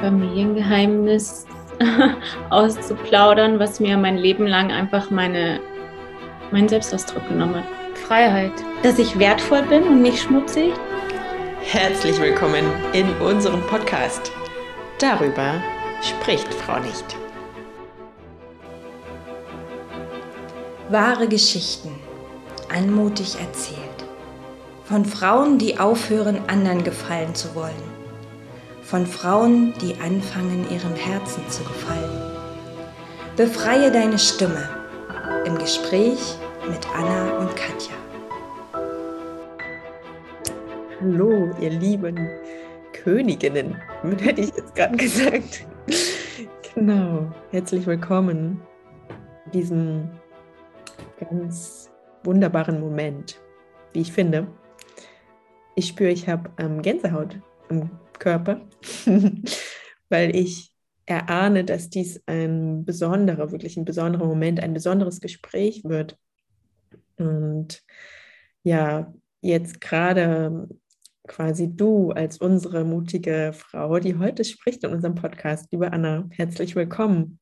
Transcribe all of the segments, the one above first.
Familiengeheimnis auszuplaudern, was mir mein Leben lang einfach meine, meinen Selbstausdruck genommen hat. Freiheit. Dass ich wertvoll bin und nicht schmutzig. Herzlich willkommen in unserem Podcast. Darüber spricht Frau nicht. Wahre Geschichten, anmutig erzählt. Von Frauen, die aufhören, anderen gefallen zu wollen von Frauen, die anfangen, ihrem Herzen zu gefallen. Befreie deine Stimme im Gespräch mit Anna und Katja. Hallo, ihr lieben Königinnen, hätte ich jetzt gerade gesagt. Genau, herzlich willkommen in diesem ganz wunderbaren Moment, wie ich finde. Ich spüre, ich habe ähm, Gänsehaut im Körper, weil ich erahne, dass dies ein besonderer, wirklich ein besonderer Moment, ein besonderes Gespräch wird. Und ja, jetzt gerade quasi du als unsere mutige Frau, die heute spricht in unserem Podcast, liebe Anna, herzlich willkommen.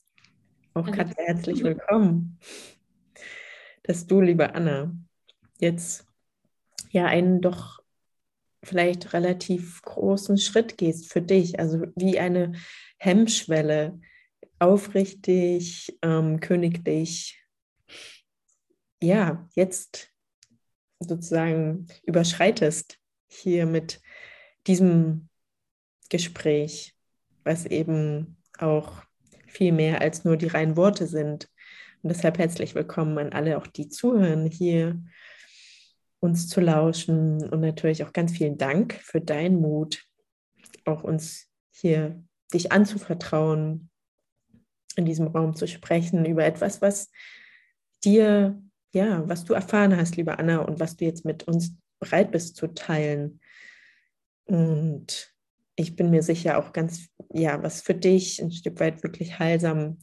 Auch Katja, herzlich willkommen. Dass du, liebe Anna, jetzt ja einen doch vielleicht relativ großen Schritt gehst für dich, also wie eine Hemmschwelle, aufrichtig, ähm, königlich, ja, jetzt sozusagen überschreitest hier mit diesem Gespräch, was eben auch viel mehr als nur die reinen Worte sind. Und deshalb herzlich willkommen an alle, auch die zuhören hier uns zu lauschen und natürlich auch ganz vielen Dank für deinen Mut, auch uns hier dich anzuvertrauen, in diesem Raum zu sprechen über etwas, was dir, ja, was du erfahren hast, liebe Anna, und was du jetzt mit uns bereit bist zu teilen. Und ich bin mir sicher auch ganz, ja, was für dich ein Stück weit wirklich heilsam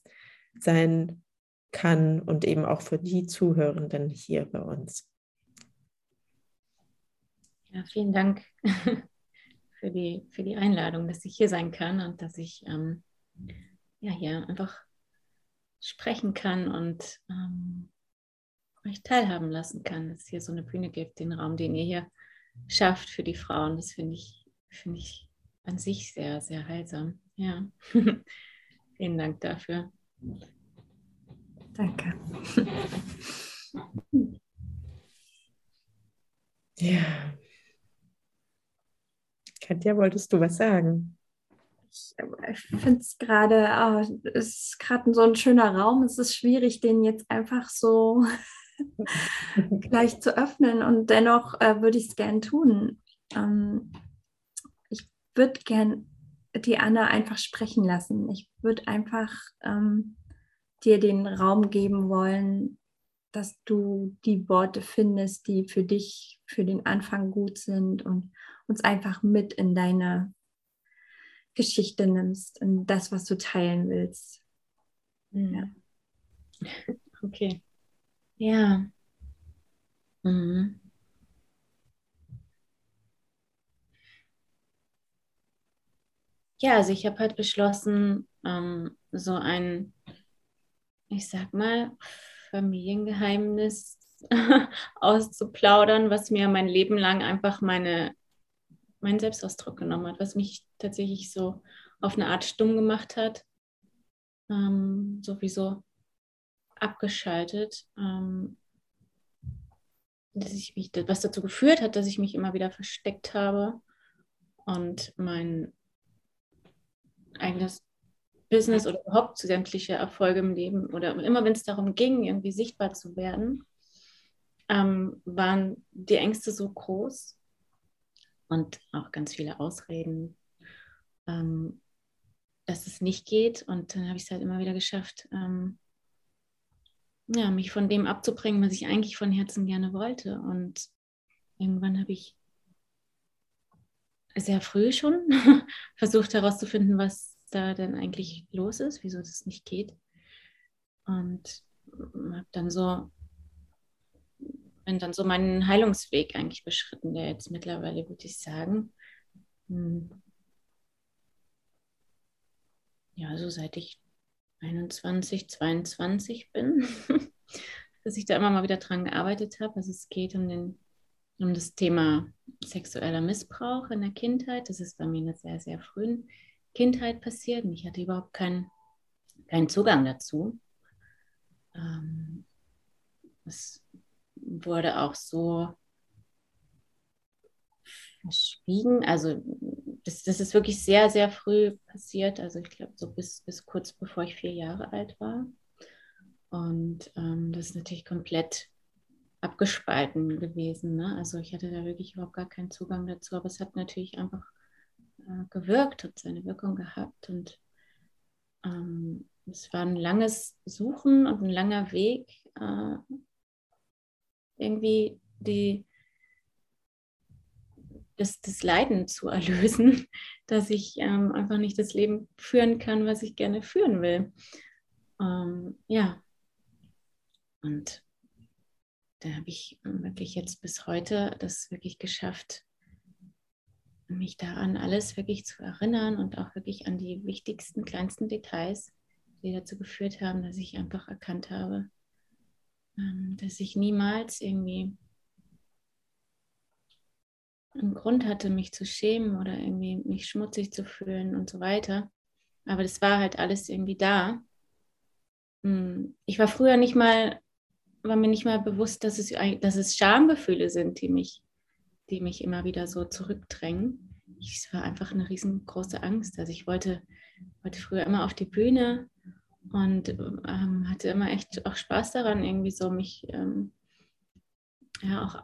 sein kann und eben auch für die Zuhörenden hier bei uns. Ja, vielen Dank für die, für die Einladung, dass ich hier sein kann und dass ich ähm, ja, hier einfach sprechen kann und ähm, euch teilhaben lassen kann, dass es hier so eine Bühne gibt, den Raum, den ihr hier schafft für die Frauen. Das finde ich, finde ich an sich sehr, sehr heilsam. Ja. Vielen Dank dafür. Danke. ja. Katja, wolltest du was sagen? Ich, äh, finde es gerade, oh, es ist gerade so ein schöner Raum. Es ist schwierig, den jetzt einfach so gleich zu öffnen und dennoch äh, würde ich es gern tun. Ähm, ich würde gern die Anna einfach sprechen lassen. Ich würde einfach ähm, dir den Raum geben wollen, dass du die Worte findest, die für dich für den Anfang gut sind und uns einfach mit in deine Geschichte nimmst, in das, was du teilen willst. Mhm. Ja. Okay. Ja. Mhm. Ja, also ich habe halt beschlossen, ähm, so ein, ich sag mal, Familiengeheimnis auszuplaudern, was mir mein Leben lang einfach meine meinen Selbstausdruck genommen hat, was mich tatsächlich so auf eine Art stumm gemacht hat, ähm, sowieso abgeschaltet, ähm, dass ich mich, was dazu geführt hat, dass ich mich immer wieder versteckt habe und mein eigenes Business oder überhaupt sämtliche Erfolge im Leben oder immer wenn es darum ging, irgendwie sichtbar zu werden, ähm, waren die Ängste so groß, und auch ganz viele Ausreden, ähm, dass es nicht geht. Und dann habe ich es halt immer wieder geschafft, ähm, ja, mich von dem abzubringen, was ich eigentlich von Herzen gerne wollte. Und irgendwann habe ich sehr früh schon versucht herauszufinden, was da denn eigentlich los ist, wieso das nicht geht. Und habe dann so bin dann so meinen Heilungsweg eigentlich beschritten, der jetzt mittlerweile, würde ich sagen, hm, also seit ich 21, 22 bin, dass ich da immer mal wieder dran gearbeitet habe. Also es geht um, den, um das Thema sexueller Missbrauch in der Kindheit. Das ist bei mir in einer sehr, sehr frühen Kindheit passiert und ich hatte überhaupt keinen, keinen Zugang dazu. Ähm, es wurde auch so verschwiegen. Also das, das ist wirklich sehr, sehr früh passiert. Also ich glaube so bis, bis kurz bevor ich vier Jahre alt war. Und ähm, das ist natürlich komplett abgespalten gewesen. Ne? Also ich hatte da wirklich überhaupt gar keinen Zugang dazu, aber es hat natürlich einfach äh, gewirkt, hat seine Wirkung gehabt. Und ähm, es war ein langes Suchen und ein langer Weg, äh, irgendwie die, das, das Leiden zu erlösen, dass ich ähm, einfach nicht das Leben führen kann, was ich gerne führen will. Ähm, ja. Und da habe ich wirklich jetzt bis heute das wirklich geschafft, mich daran alles wirklich zu erinnern und auch wirklich an die wichtigsten, kleinsten Details, die dazu geführt haben, dass ich einfach erkannt habe, dass ich niemals irgendwie einen Grund hatte, mich zu schämen oder irgendwie mich schmutzig zu fühlen und so weiter. Aber das war halt alles irgendwie da. Hm, ich war früher nicht mal, war mir nicht mal bewusst, dass es, dass es Schamgefühle sind, die mich, die mich immer wieder so zurückdrängen. Es war einfach eine riesengroße Angst. Also ich wollte, wollte früher immer auf die Bühne und ähm, hatte immer echt auch Spaß daran, irgendwie so mich, ähm, ja, auch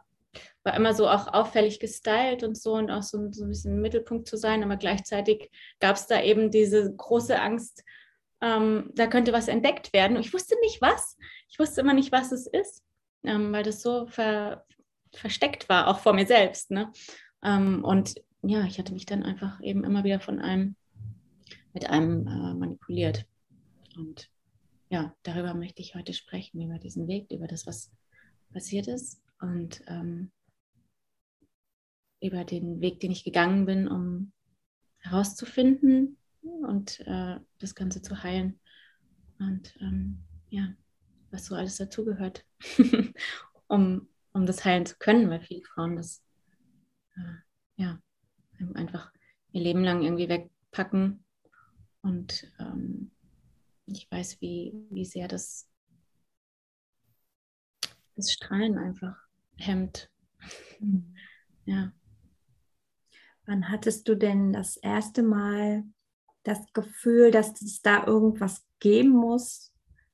war immer so auch auffällig gestylt und so und auch so, so ein bisschen im Mittelpunkt zu sein, aber gleichzeitig gab es da eben diese große Angst, ähm, da könnte was entdeckt werden. Und ich wusste nicht was. Ich wusste immer nicht, was es ist, ähm, weil das so ver versteckt war, auch vor mir selbst. Ne? Ähm, und ja, ich hatte mich dann einfach eben immer wieder von einem mit einem äh, manipuliert. Und ja, darüber möchte ich heute sprechen, über diesen Weg, über das, was passiert ist und ähm, über den Weg, den ich gegangen bin, um herauszufinden und äh, das Ganze zu heilen. Und ähm, ja, was so alles dazugehört, um, um das heilen zu können, weil viele Frauen das äh, ja einfach ihr Leben lang irgendwie wegpacken und ähm, ich weiß, wie, wie sehr das, das Strahlen einfach hemmt. Mhm. Ja. Wann hattest du denn das erste Mal das Gefühl, dass es da irgendwas geben muss,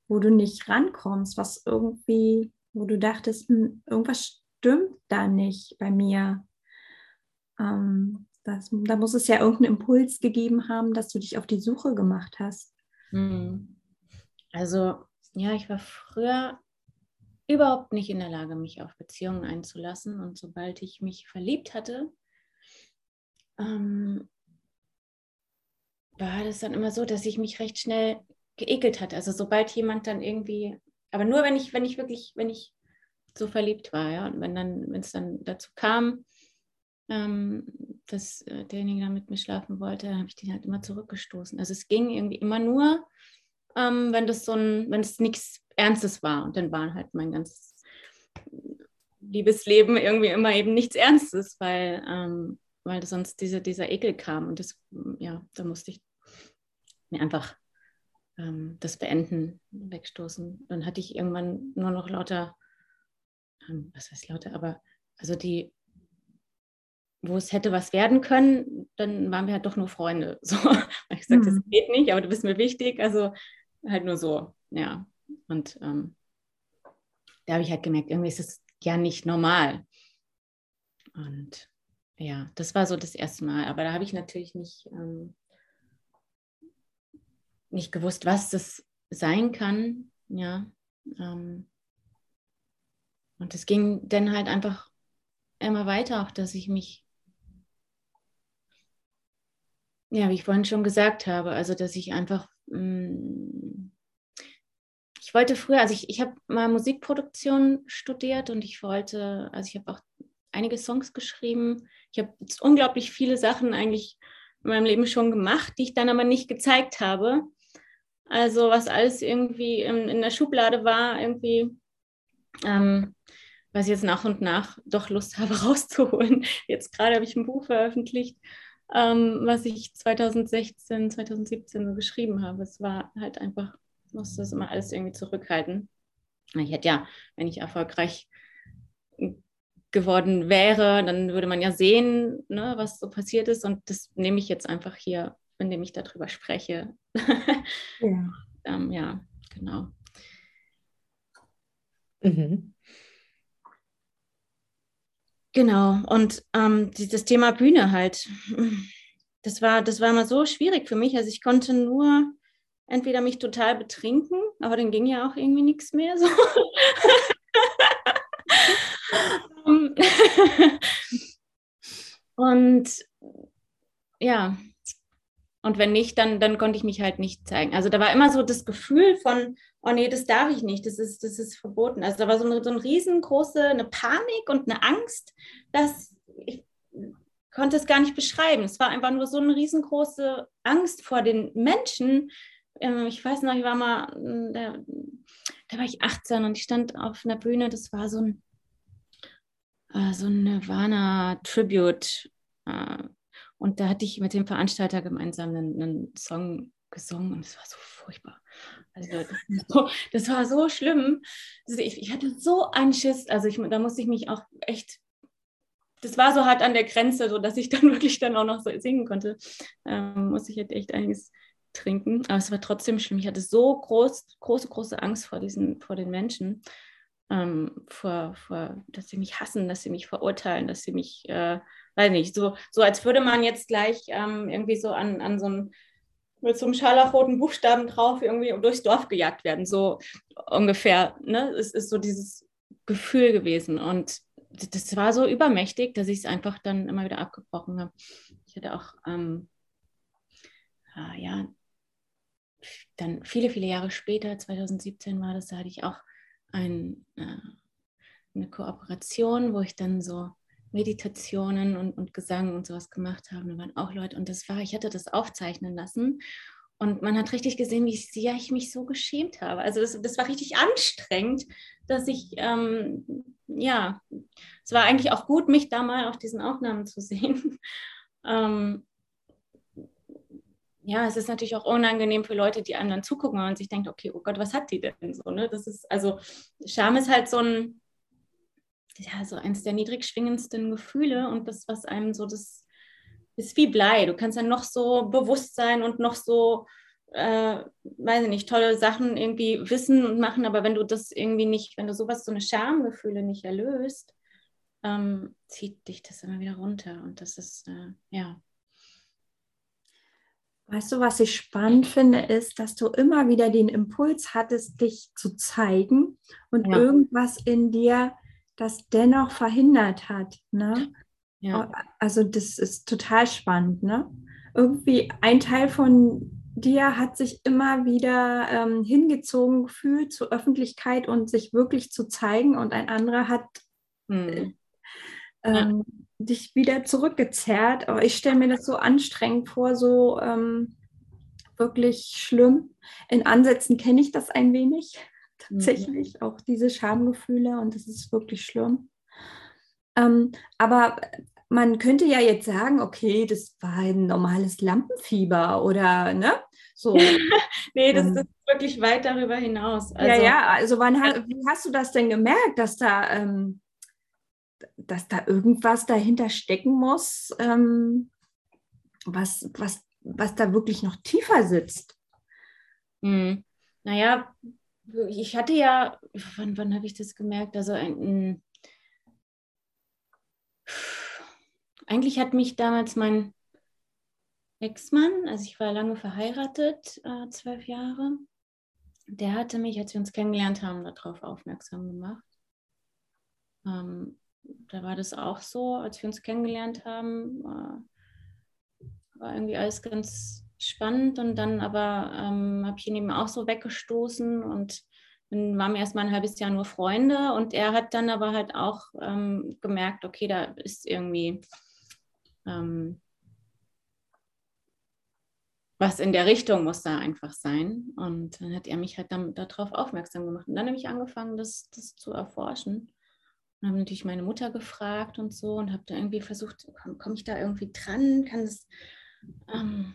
wo du nicht rankommst, was irgendwie, wo du dachtest, hm, irgendwas stimmt da nicht bei mir? Ähm, das, da muss es ja irgendeinen Impuls gegeben haben, dass du dich auf die Suche gemacht hast. Hm. Also ja, ich war früher überhaupt nicht in der Lage, mich auf Beziehungen einzulassen. Und sobald ich mich verliebt hatte, ähm, war das dann immer so, dass ich mich recht schnell geekelt hatte. Also sobald jemand dann irgendwie, aber nur wenn ich, wenn ich wirklich, wenn ich so verliebt war, ja, und wenn dann, wenn es dann dazu kam, ähm, dass äh, derjenige dann mit mir schlafen wollte, habe ich den halt immer zurückgestoßen. Also es ging irgendwie immer nur, ähm, wenn das so ein, wenn es nichts Ernstes war. Und dann war halt mein ganzes Liebesleben irgendwie immer eben nichts Ernstes, weil, ähm, weil sonst diese, dieser Ekel kam. Und das, ja, da musste ich mir einfach ähm, das Beenden wegstoßen. Dann hatte ich irgendwann nur noch lauter, ähm, was heißt lauter, aber also die wo es hätte was werden können, dann waren wir halt doch nur Freunde. So, ich gesagt, mhm. das geht nicht, aber du bist mir wichtig. Also halt nur so, ja. Und ähm, da habe ich halt gemerkt, irgendwie ist es ja nicht normal. Und ja, das war so das erste Mal. Aber da habe ich natürlich nicht, ähm, nicht gewusst, was das sein kann. Ja. Ähm, und es ging dann halt einfach immer weiter, auch dass ich mich ja, wie ich vorhin schon gesagt habe, also dass ich einfach, mm, ich wollte früher, also ich, ich habe mal Musikproduktion studiert und ich wollte, also ich habe auch einige Songs geschrieben. Ich habe unglaublich viele Sachen eigentlich in meinem Leben schon gemacht, die ich dann aber nicht gezeigt habe, Also was alles irgendwie in, in der Schublade war, irgendwie, ähm, was ich jetzt nach und nach doch Lust habe rauszuholen. Jetzt gerade habe ich ein Buch veröffentlicht, ähm, was ich 2016, 2017 so geschrieben habe. Es war halt einfach, ich musste das immer alles irgendwie zurückhalten. Ich hätte ja, wenn ich erfolgreich geworden wäre, dann würde man ja sehen, ne, was so passiert ist. Und das nehme ich jetzt einfach hier, indem ich darüber spreche. ja. ähm, ja, genau. Mhm. Genau, und ähm, das Thema Bühne halt, das war, das war immer so schwierig für mich. Also ich konnte nur entweder mich total betrinken, aber dann ging ja auch irgendwie nichts mehr so. und ja, und wenn nicht, dann, dann konnte ich mich halt nicht zeigen. Also da war immer so das Gefühl von, oh nee, das darf ich nicht, das ist, das ist verboten. Also da war so eine, so eine riesengroße eine Panik und eine Angst, dass ich konnte es gar nicht beschreiben. Es war einfach nur so eine riesengroße Angst vor den Menschen. Ähm, ich weiß noch, ich war mal, da, da war ich 18 und ich stand auf einer Bühne, das war so ein äh, so ein Nirvana-Tribute. Äh, und da hatte ich mit dem Veranstalter gemeinsam einen, einen Song gesungen und es war so furchtbar. Also das, war so schlimm. Also ich, ich, hatte so einen Schiss. Also ich, da musste ich mich auch echt, das war so hart an der Grenze, so dass ich dann wirklich dann auch noch so singen konnte. Ähm, musste ich halt echt einiges trinken. Aber es war trotzdem schlimm. Ich hatte so groß, große, große Angst vor diesen, vor den Menschen ähm, vor, vor, dass sie mich hassen, dass sie mich verurteilen, dass sie mich, äh, weiß nicht, so, so als würde man jetzt gleich ähm, irgendwie so an, an so einem mit so einem scharlachroten Buchstaben drauf irgendwie durchs Dorf gejagt werden, so ungefähr. Ne? Es ist so dieses Gefühl gewesen und das war so übermächtig, dass ich es einfach dann immer wieder abgebrochen habe. Ich hatte auch, ähm, äh, ja, dann viele, viele Jahre später, 2017 war das, da hatte ich auch ein, äh, eine Kooperation, wo ich dann so Meditationen und, und Gesang und sowas gemacht habe. Da waren auch Leute und das war, ich hatte das aufzeichnen lassen und man hat richtig gesehen, wie sehr ich mich so geschämt habe. Also das, das war richtig anstrengend, dass ich, ähm, ja, es war eigentlich auch gut, mich da mal auf diesen Aufnahmen zu sehen. ähm, ja, es ist natürlich auch unangenehm für Leute, die einem dann zugucken und sich denkt, okay, oh Gott, was hat die denn so? Ne? Das ist, also Scham ist halt so ein, ja, so eins der niedrig schwingendsten Gefühle und das, was einem so, das ist wie Blei. Du kannst dann noch so bewusst sein und noch so, äh, weiß ich nicht, tolle Sachen irgendwie wissen und machen, aber wenn du das irgendwie nicht, wenn du sowas, so eine Schamgefühle nicht erlöst, ähm, zieht dich das immer wieder runter und das ist, äh, ja, Weißt du, was ich spannend finde, ist, dass du immer wieder den Impuls hattest, dich zu zeigen und ja. irgendwas in dir das dennoch verhindert hat. Ne? Ja. Also das ist total spannend. Ne? Irgendwie ein Teil von dir hat sich immer wieder ähm, hingezogen gefühlt zur Öffentlichkeit und sich wirklich zu zeigen und ein anderer hat hm. ähm, ja dich wieder zurückgezerrt. Aber ich stelle mir das so anstrengend vor, so ähm, wirklich schlimm. In Ansätzen kenne ich das ein wenig, tatsächlich, mhm. auch diese Schamgefühle und das ist wirklich schlimm. Ähm, aber man könnte ja jetzt sagen, okay, das war ein normales Lampenfieber oder ne? So. nee, das ähm, ist wirklich weit darüber hinaus. Also, ja, ja, also wann, wie hast du das denn gemerkt, dass da ähm, dass da irgendwas dahinter stecken muss, ähm, was, was, was da wirklich noch tiefer sitzt. Hm. Naja, ich hatte ja, wann, wann habe ich das gemerkt? Also ein, ein, eigentlich hat mich damals mein Ex-Mann, also ich war lange verheiratet, äh, zwölf Jahre, der hatte mich, als wir uns kennengelernt haben, darauf aufmerksam gemacht. Ähm, da war das auch so, als wir uns kennengelernt haben, war, war irgendwie alles ganz spannend und dann aber ähm, habe ich ihn eben auch so weggestoßen und dann waren wir erstmal ein halbes Jahr nur Freunde und er hat dann aber halt auch ähm, gemerkt, okay, da ist irgendwie, ähm, was in der Richtung muss da einfach sein. Und dann hat er mich halt dann darauf aufmerksam gemacht. Und dann habe ich angefangen, das, das zu erforschen. Und habe natürlich meine Mutter gefragt und so und habe da irgendwie versucht, komme komm ich da irgendwie dran? Kann das, ähm,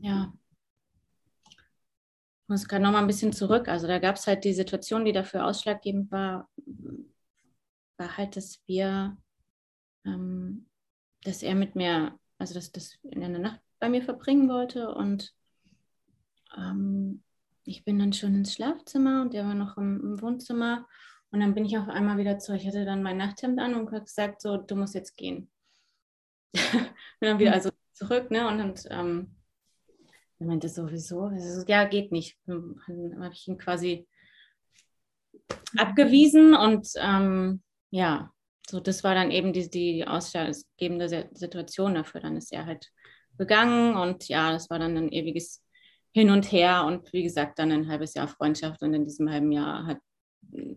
ja, ich muss gerade noch mal ein bisschen zurück. Also da gab es halt die Situation, die dafür ausschlaggebend war, war halt, dass wir, ähm, dass er mit mir, also dass das in der Nacht bei mir verbringen wollte und ähm, ich bin dann schon ins Schlafzimmer und er war noch im, im, Wohnzimmer und dann bin ich auf einmal wieder zurück. Ich hatte dann mein Nachthemd an und habe gesagt, so, du musst jetzt gehen. bin dann wieder mhm. also zurück, ne, und dann ähm, er meinte sowieso, ja, geht nicht. Dann habe ich ihn quasi abgewiesen und ähm, ja, so das war dann eben die, die ausschlaggebende Situation dafür. Dann ist er halt gegangen und ja, das war dann ein ewiges Hin und Her und wie gesagt, dann ein halbes Jahr Freundschaft und in diesem halben Jahr hat,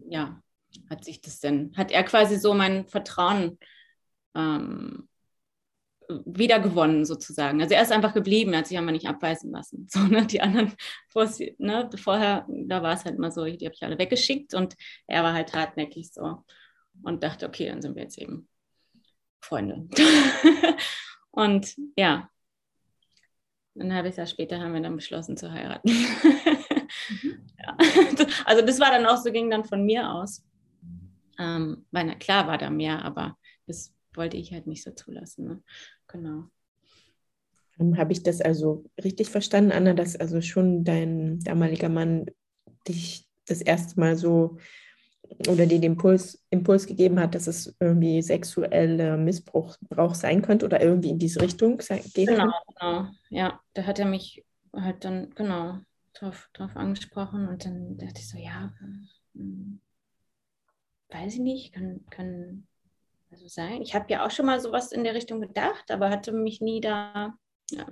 ja, hat sich das denn, hat er quasi so mein Vertrauen ähm, wiedergewonnen sozusagen. Also er ist einfach geblieben, er hat sich einfach nicht abweisen lassen. So, ne? Die anderen, ne? vorher, da war es halt immer so, die habe ich alle weggeschickt und er war halt hartnäckig so und dachte, okay, dann sind wir jetzt eben Freunde. und ja, ein halbes Jahr später haben wir dann beschlossen zu heiraten. Ja. Also das war dann auch so, ging dann von mir aus. Ähm, weil na klar war da mehr, aber das wollte ich halt nicht so zulassen. Ne? Genau. Habe ich das also richtig verstanden, Anna, dass also schon dein damaliger Mann dich das erste Mal so oder dir den Impuls, Impuls gegeben hat, dass es irgendwie sexueller Missbrauch Brauch sein könnte oder irgendwie in diese Richtung gehen Genau, genau. Ja, da hat er mich halt dann, genau, drauf, drauf angesprochen und dann dachte ich so, ja, hm, weiß ich nicht, kann, kann also sein. Ich habe ja auch schon mal sowas in der Richtung gedacht, aber hatte mich nie da, ja,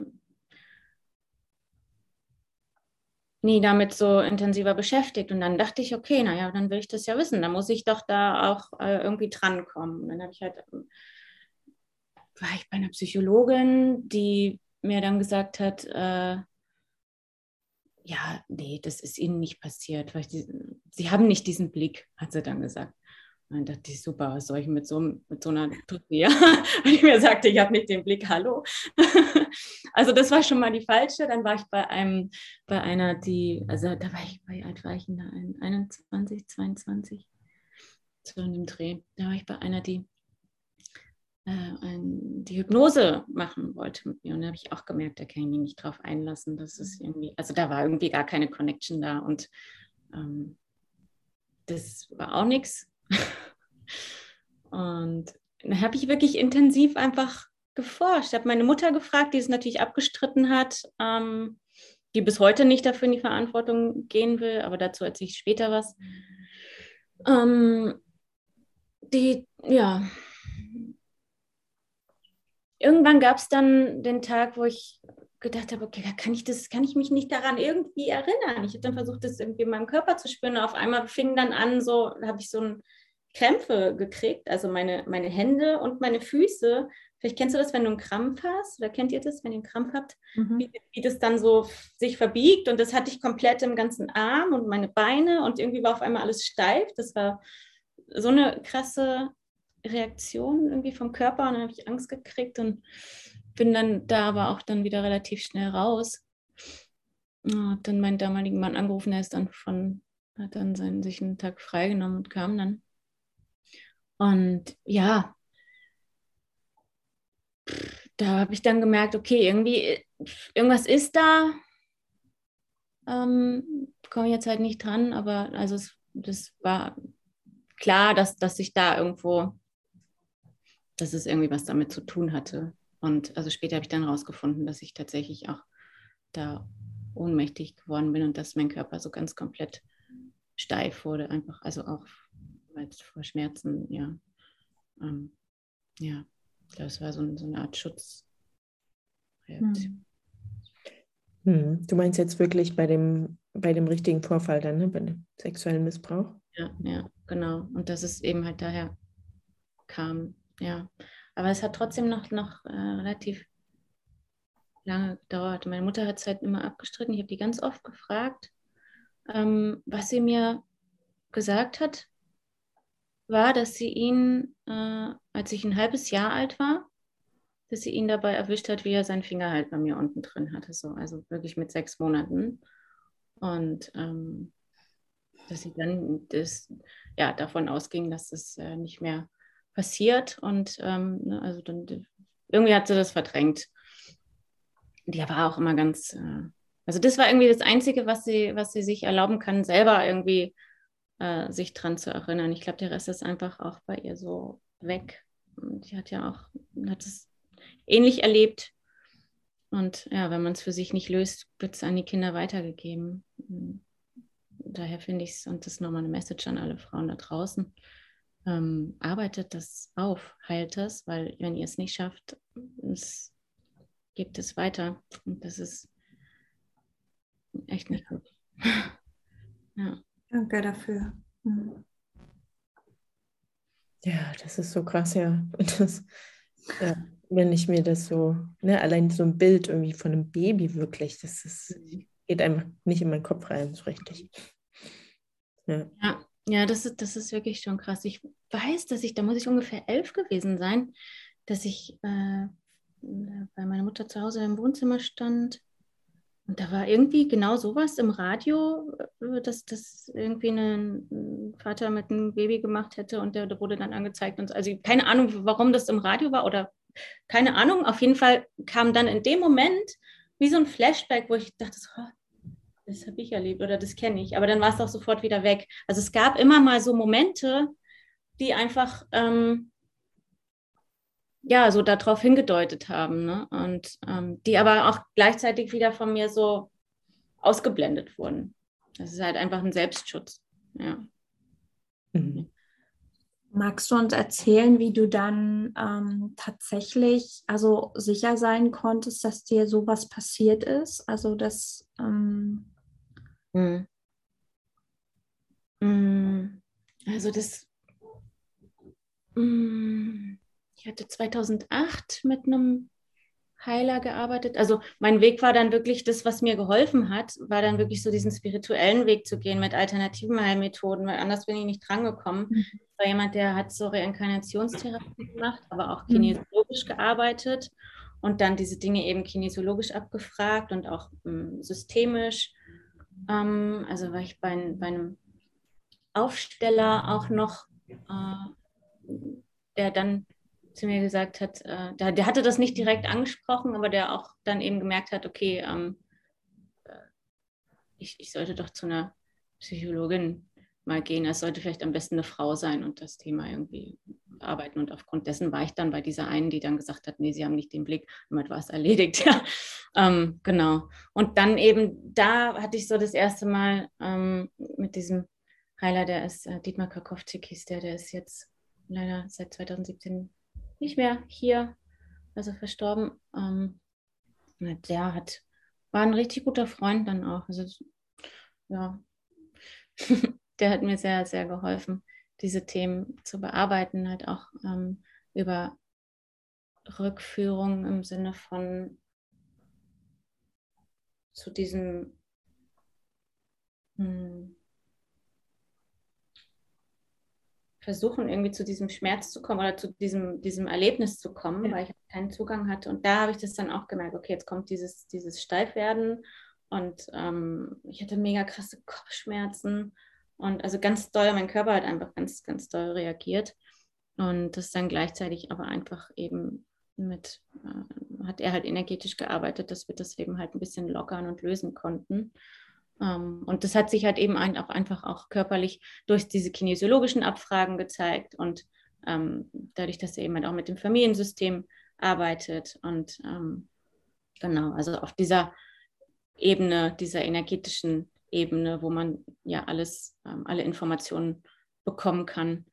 nie damit so intensiver beschäftigt. Und dann dachte ich, okay, naja, dann will ich das ja wissen. Dann muss ich doch da auch äh, irgendwie drankommen. Und dann habe ich halt, ähm, war ich bei einer Psychologin, die mir dann gesagt hat, äh, ja, nee, das ist Ihnen nicht passiert. Weil die, Sie haben nicht diesen Blick, hat sie dann gesagt. Und dann dachte ich, super, was soll ich mit so, mit so einer Tutsia? Wenn ich mir sagte, ich habe nicht den Blick, hallo. also das war schon mal die falsche. Dann war ich bei einem, bei einer, die, also da war ich, bei alt war ich in der 21, 22, so in dem Dreh. Da war ich bei einer, die äh, die Hypnose machen wollte mit mir. Und da habe ich auch gemerkt, da kann ich mich nicht drauf einlassen. Das ist irgendwie, also da war irgendwie gar keine Connection da. Und ähm, das war auch nichts. Und da habe ich wirklich intensiv einfach geforscht. Ich habe meine Mutter gefragt, die es natürlich abgestritten hat, ähm, die bis heute nicht dafür in die Verantwortung gehen will, aber dazu erzähle ich später was. Ähm, die, ja. Irgendwann gab es dann den Tag, wo ich gedacht habe, okay, da kann ich das, kann ich mich nicht daran irgendwie erinnern. Ich habe dann versucht, das irgendwie in meinem Körper zu spüren. Auf einmal fing dann an, so habe ich so ein Krämpfe gekriegt, also meine, meine Hände und meine Füße. Vielleicht kennst du das, wenn du einen Krampf hast, oder kennt ihr das, wenn ihr einen Krampf habt, mhm. wie, wie, das dann so sich verbiegt. Und das hatte ich komplett im ganzen Arm und meine Beine und irgendwie war auf einmal alles steif. Das war so eine krasse Reaktion irgendwie vom Körper und dann habe ich Angst gekriegt und bin dann da aber auch dann wieder relativ schnell raus. Habe dann meinen damaligen Mann angerufen, er ist dann von, hat dann seinen, sich einen Tag freigenommen und kam dann. Und ja, da habe ich dann gemerkt, okay, irgendwie, irgendwas ist da. Ähm, komme jetzt halt nicht dran, aber also es, das war klar, dass, dass ich da irgendwo, dass es irgendwie was damit zu tun hatte. Und also später habe ich dann rausgefunden, dass ich tatsächlich auch da ohnmächtig geworden bin und dass mein Körper so ganz komplett steif wurde, einfach, also auch vor Schmerzen, ja. Ähm, ja, das war so, so eine Art Schutz. Hm. Hm. Du meinst jetzt wirklich bei dem, bei dem richtigen Vorfall dann, ne? bei dem sexuellen Missbrauch? Ja, ja, genau. Und dass es eben halt daher kam, ja. Aber es hat trotzdem noch, noch äh, relativ lange gedauert. Meine Mutter hat es halt immer abgestritten. Ich habe die ganz oft gefragt, ähm, was sie mir gesagt hat, war, dass sie ihn, äh, als ich ein halbes Jahr alt war, dass sie ihn dabei erwischt hat, wie er seinen Finger halt bei mir unten drin hatte. So. Also wirklich mit sechs Monaten. Und ähm, dass sie dann das, ja, davon ausging, dass es äh, nicht mehr passiert. Und ähm, ne, also dann irgendwie hat sie das verdrängt. Die war auch immer ganz, äh, also das war irgendwie das Einzige, was sie, was sie sich erlauben kann, selber irgendwie äh, sich dran zu erinnern. Ich glaube, der Rest ist einfach auch bei ihr so weg. Und die hat ja auch, hat es ähnlich erlebt. Und ja, wenn man es für sich nicht löst, wird es an die Kinder weitergegeben. Daher finde ich es, und das ist nochmal eine Message an alle Frauen da draußen, ähm, arbeitet das auf, heilt das, weil wenn ihr es nicht schafft, es, gebt es weiter. Und das ist echt nicht gut. ja. Danke dafür. Mhm. Ja, das ist so krass, ja. Das, ja wenn ich mir das so, ne, allein so ein Bild irgendwie von einem Baby wirklich, das ist, geht einfach nicht in meinen Kopf rein, so richtig. Ja. ja. Ja, das ist, das ist wirklich schon krass. Ich weiß, dass ich, da muss ich ungefähr elf gewesen sein, dass ich äh, bei meiner Mutter zu Hause im Wohnzimmer stand. Und da war irgendwie genau sowas im Radio, äh, dass das irgendwie ein Vater mit einem Baby gemacht hätte und der, der wurde dann angezeigt. Und also keine Ahnung, warum das im Radio war oder keine Ahnung. Auf jeden Fall kam dann in dem Moment wie so ein Flashback, wo ich dachte, so, das habe ich erlebt oder das kenne ich. Aber dann war es auch sofort wieder weg. Also es gab immer mal so Momente, die einfach ähm, ja so darauf hingedeutet haben ne? und ähm, die aber auch gleichzeitig wieder von mir so ausgeblendet wurden. Das ist halt einfach ein Selbstschutz. Ja. Mhm. Magst du uns erzählen, wie du dann ähm, tatsächlich also sicher sein konntest, dass dir sowas passiert ist? Also dass ähm, hm. hm. Also das, hm. ich hatte 2008 mit einem Heiler gearbeitet. Also mein Weg war dann wirklich das, was mir geholfen hat, war dann wirklich so diesen spirituellen Weg zu gehen mit alternativen Heilmethoden, weil anders bin ich nicht drangekommen. Mhm. Ich war jemand, der hat so Reinkarnationstherapie gemacht, aber auch mhm. kinesiologisch gearbeitet und dann diese Dinge eben kinesiologisch abgefragt und auch ähm, systemisch. Ähm, also war ich bei, bei, einem Aufsteller auch noch, äh, der dann zu mir gesagt hat, äh, der, der, hatte das nicht direkt angesprochen, aber der auch dann eben gemerkt hat, okay, ähm, äh, ich, ich sollte doch zu einer Psychologin mal gehen. Es sollte vielleicht am besten eine Frau sein und das Thema irgendwie arbeiten. Und aufgrund dessen war ich dann bei dieser einen, die dann gesagt hat, nee, sie haben nicht den Blick, damit war es erledigt. Ähm, genau. Und dann eben, da hatte ich so das erste Mal ähm, mit diesem Heiler, der ist äh, Dietmar Karkowczyk hieß der, der ist jetzt leider seit 2017 nicht mehr hier, also verstorben. Ähm, der hat, war ein richtig guter Freund dann auch. Also ja, der hat mir sehr, sehr geholfen, diese Themen zu bearbeiten, halt auch ähm, über Rückführung im Sinne von zu diesem hm, versuchen, irgendwie zu diesem Schmerz zu kommen oder zu diesem, diesem Erlebnis zu kommen, ja. weil ich keinen Zugang hatte. Und da habe ich das dann auch gemerkt, okay, jetzt kommt dieses, dieses Steifwerden und ähm, ich hatte mega krasse Kopfschmerzen und also ganz doll, mein Körper hat einfach ganz, ganz doll reagiert. Und das dann gleichzeitig aber einfach eben mit, äh, hat er halt energetisch gearbeitet, dass wir das eben halt ein bisschen lockern und lösen konnten. Ähm, und das hat sich halt eben ein, auch einfach auch körperlich durch diese kinesiologischen Abfragen gezeigt und ähm, dadurch, dass er eben halt auch mit dem Familiensystem arbeitet und ähm, genau, also auf dieser Ebene, dieser energetischen Ebene, wo man ja alles, ähm, alle Informationen bekommen kann.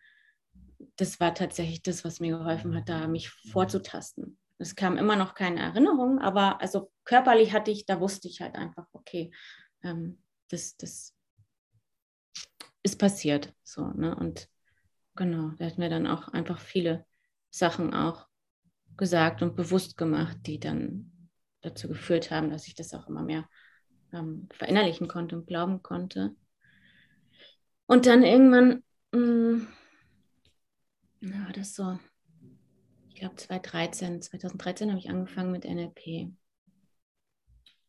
Das war tatsächlich das, was mir geholfen hat, da mich vorzutasten. Es kam immer noch keine Erinnerung, aber also körperlich hatte ich, da wusste ich halt einfach, okay, ähm, das, das ist passiert. So, ne? Und genau, da hat mir dann auch einfach viele Sachen auch gesagt und bewusst gemacht, die dann dazu geführt haben, dass ich das auch immer mehr ähm, verinnerlichen konnte und glauben konnte. Und dann irgendwann, mh, hm, na, das so, ich glaube 2013, 2013 habe ich angefangen mit NLP.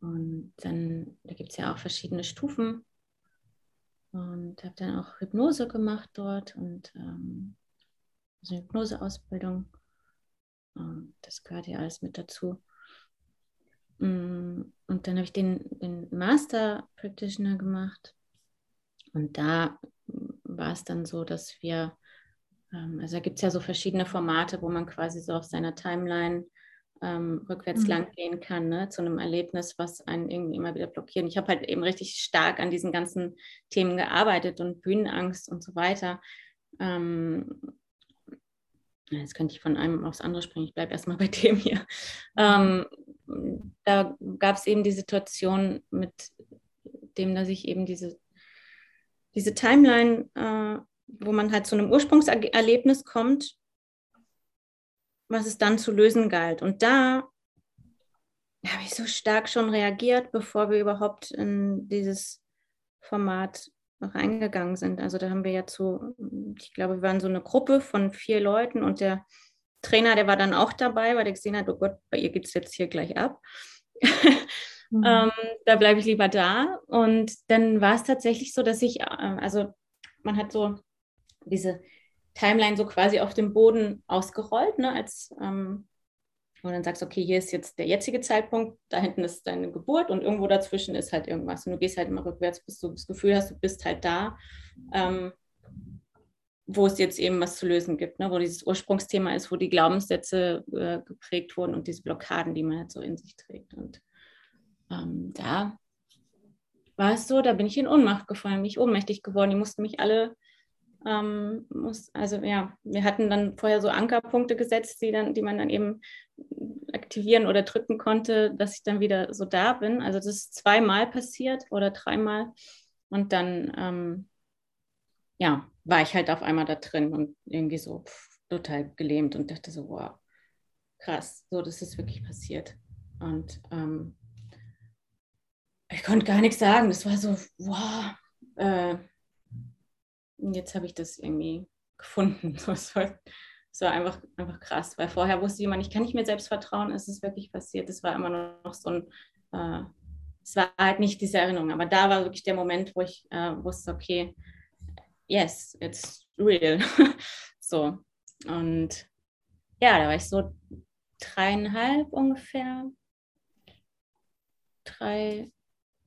Und dann, da gibt es ja auch verschiedene Stufen. Und habe dann auch Hypnose gemacht dort und ähm, also Hypnoseausbildung. Das gehört ja alles mit dazu. Mm, und dann habe ich den, den Master Practitioner gemacht. Und da war es dann so, dass wir, ähm, also da gibt es ja so verschiedene Formate, wo man quasi so auf seiner Timeline ähm, rückwärts mhm. lang gehen kann, ne, zu einem Erlebnis, was einen irgendwie immer wieder blockiert. Ich habe halt eben richtig stark an diesen ganzen Themen gearbeitet und Bühnenangst und so weiter. Ähm, jetzt könnte ich von einem aufs andere springen, ich bleibe erstmal bei dem hier. Ähm, da gab es eben die Situation mit dem, dass ich eben diese, diese Timeline, äh, wo man halt zu einem Ursprungserlebnis kommt, was es dann zu lösen galt. Und da habe ich so stark schon reagiert, bevor wir überhaupt in dieses Format reingegangen sind. Also da haben wir ja zu, ich glaube, wir waren so eine Gruppe von vier Leuten und der Trainer, der war dann auch dabei, weil der gesehen hat, oh Gott, bei ihr geht es jetzt hier gleich ab. mhm. ähm, da bleibe ich lieber da. Und dann war es tatsächlich so, dass ich, äh, also man hat so diese Timeline so quasi auf dem Boden ausgerollt, ne, als ähm, wo dann sagst, okay, hier ist jetzt der jetzige Zeitpunkt, da hinten ist deine Geburt und irgendwo dazwischen ist halt irgendwas. Und du gehst halt immer rückwärts, bis du das Gefühl hast, du bist halt da, ähm, wo es jetzt eben was zu lösen gibt, ne? wo dieses Ursprungsthema ist, wo die Glaubenssätze äh, geprägt wurden und diese Blockaden, die man halt so in sich trägt. Und ähm, da war es so, da bin ich in Ohnmacht gefallen, mich ohnmächtig geworden. Die mussten mich alle ähm, muss, also ja, wir hatten dann vorher so Ankerpunkte gesetzt, die, dann, die man dann eben aktivieren oder drücken konnte, dass ich dann wieder so da bin. Also das ist zweimal passiert oder dreimal. Und dann, ähm, ja, war ich halt auf einmal da drin und irgendwie so pff, total gelähmt und dachte so, wow, krass, so, das ist wirklich passiert. Und ähm, ich konnte gar nichts sagen. Das war so, wow, äh, jetzt habe ich das irgendwie gefunden. Es war, das war einfach, einfach krass, weil vorher wusste jemand, ich kann nicht mehr selbst vertrauen, es ist wirklich passiert. Es war immer noch so ein, äh, es war halt nicht diese Erinnerung, aber da war wirklich der Moment, wo ich äh, wusste, okay, yes, it's real. so. Und ja, da war ich so dreieinhalb ungefähr. Drei,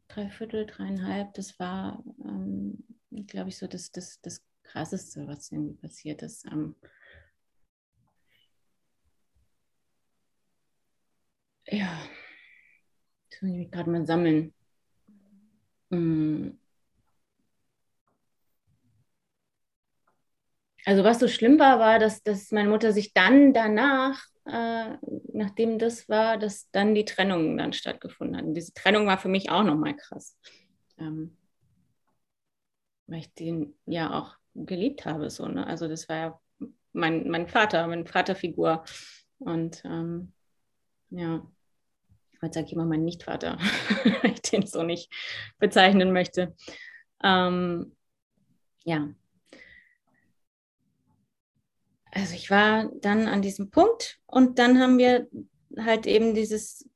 drei Viertel, dreieinhalb. Das war ähm, glaube ich, so das, das, das Krasseste, was irgendwie passiert ist. Ähm, ja, ich mich gerade mal sammeln. Mm. Also was so schlimm war, war, dass, dass meine Mutter sich dann danach, äh, nachdem das war, dass dann die Trennung dann stattgefunden hat. Und diese Trennung war für mich auch nochmal krass. Ähm, weil ich den ja auch geliebt habe. So, ne? Also das war ja mein, mein Vater, meine Vaterfigur. Und ähm, ja, heute sage ich immer mein Nichtvater, weil ich den so nicht bezeichnen möchte. Ähm, ja. Also ich war dann an diesem Punkt und dann haben wir halt eben dieses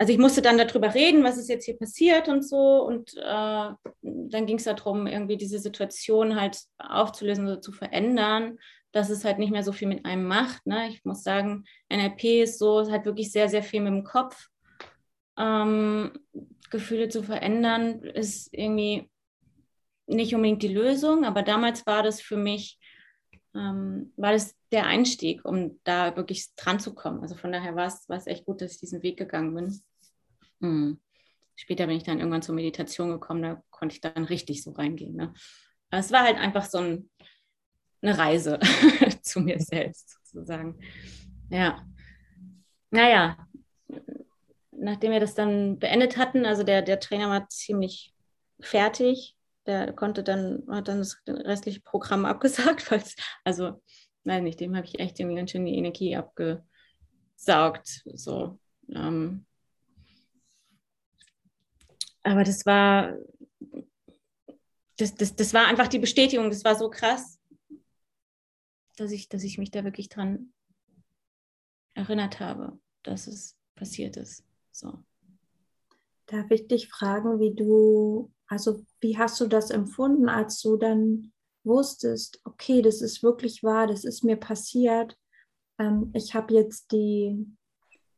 also ich musste dann darüber reden, was ist jetzt hier passiert und so. Und äh, dann ging es darum, irgendwie diese Situation halt aufzulösen oder zu verändern, dass es halt nicht mehr so viel mit einem macht. Ne? Ich muss sagen, NLP ist so, es hat wirklich sehr, sehr viel mit dem Kopf. Ähm, Gefühle zu verändern ist irgendwie nicht unbedingt die Lösung, aber damals war das für mich, ähm, war das der Einstieg, um da wirklich dran zu kommen. Also von daher war es, war es echt gut, dass ich diesen Weg gegangen bin. Hm. Später bin ich dann irgendwann zur Meditation gekommen, da konnte ich dann richtig so reingehen. Ne? Aber es war halt einfach so ein, eine Reise zu mir selbst sozusagen. Ja. Naja, nachdem wir das dann beendet hatten, also der, der Trainer war ziemlich fertig. Der konnte dann, hat dann das restliche Programm abgesagt, weil also, weiß nicht, dem habe ich echt irgendwie ganz schön die Energie abge, saugt. So. Ähm, aber das war, das, das, das war einfach die Bestätigung, das war so krass, dass ich, dass ich mich da wirklich dran erinnert habe, dass es passiert ist. So. Darf ich dich fragen, wie du, also wie hast du das empfunden, als du dann wusstest, okay, das ist wirklich wahr, das ist mir passiert. Ähm, ich habe jetzt die,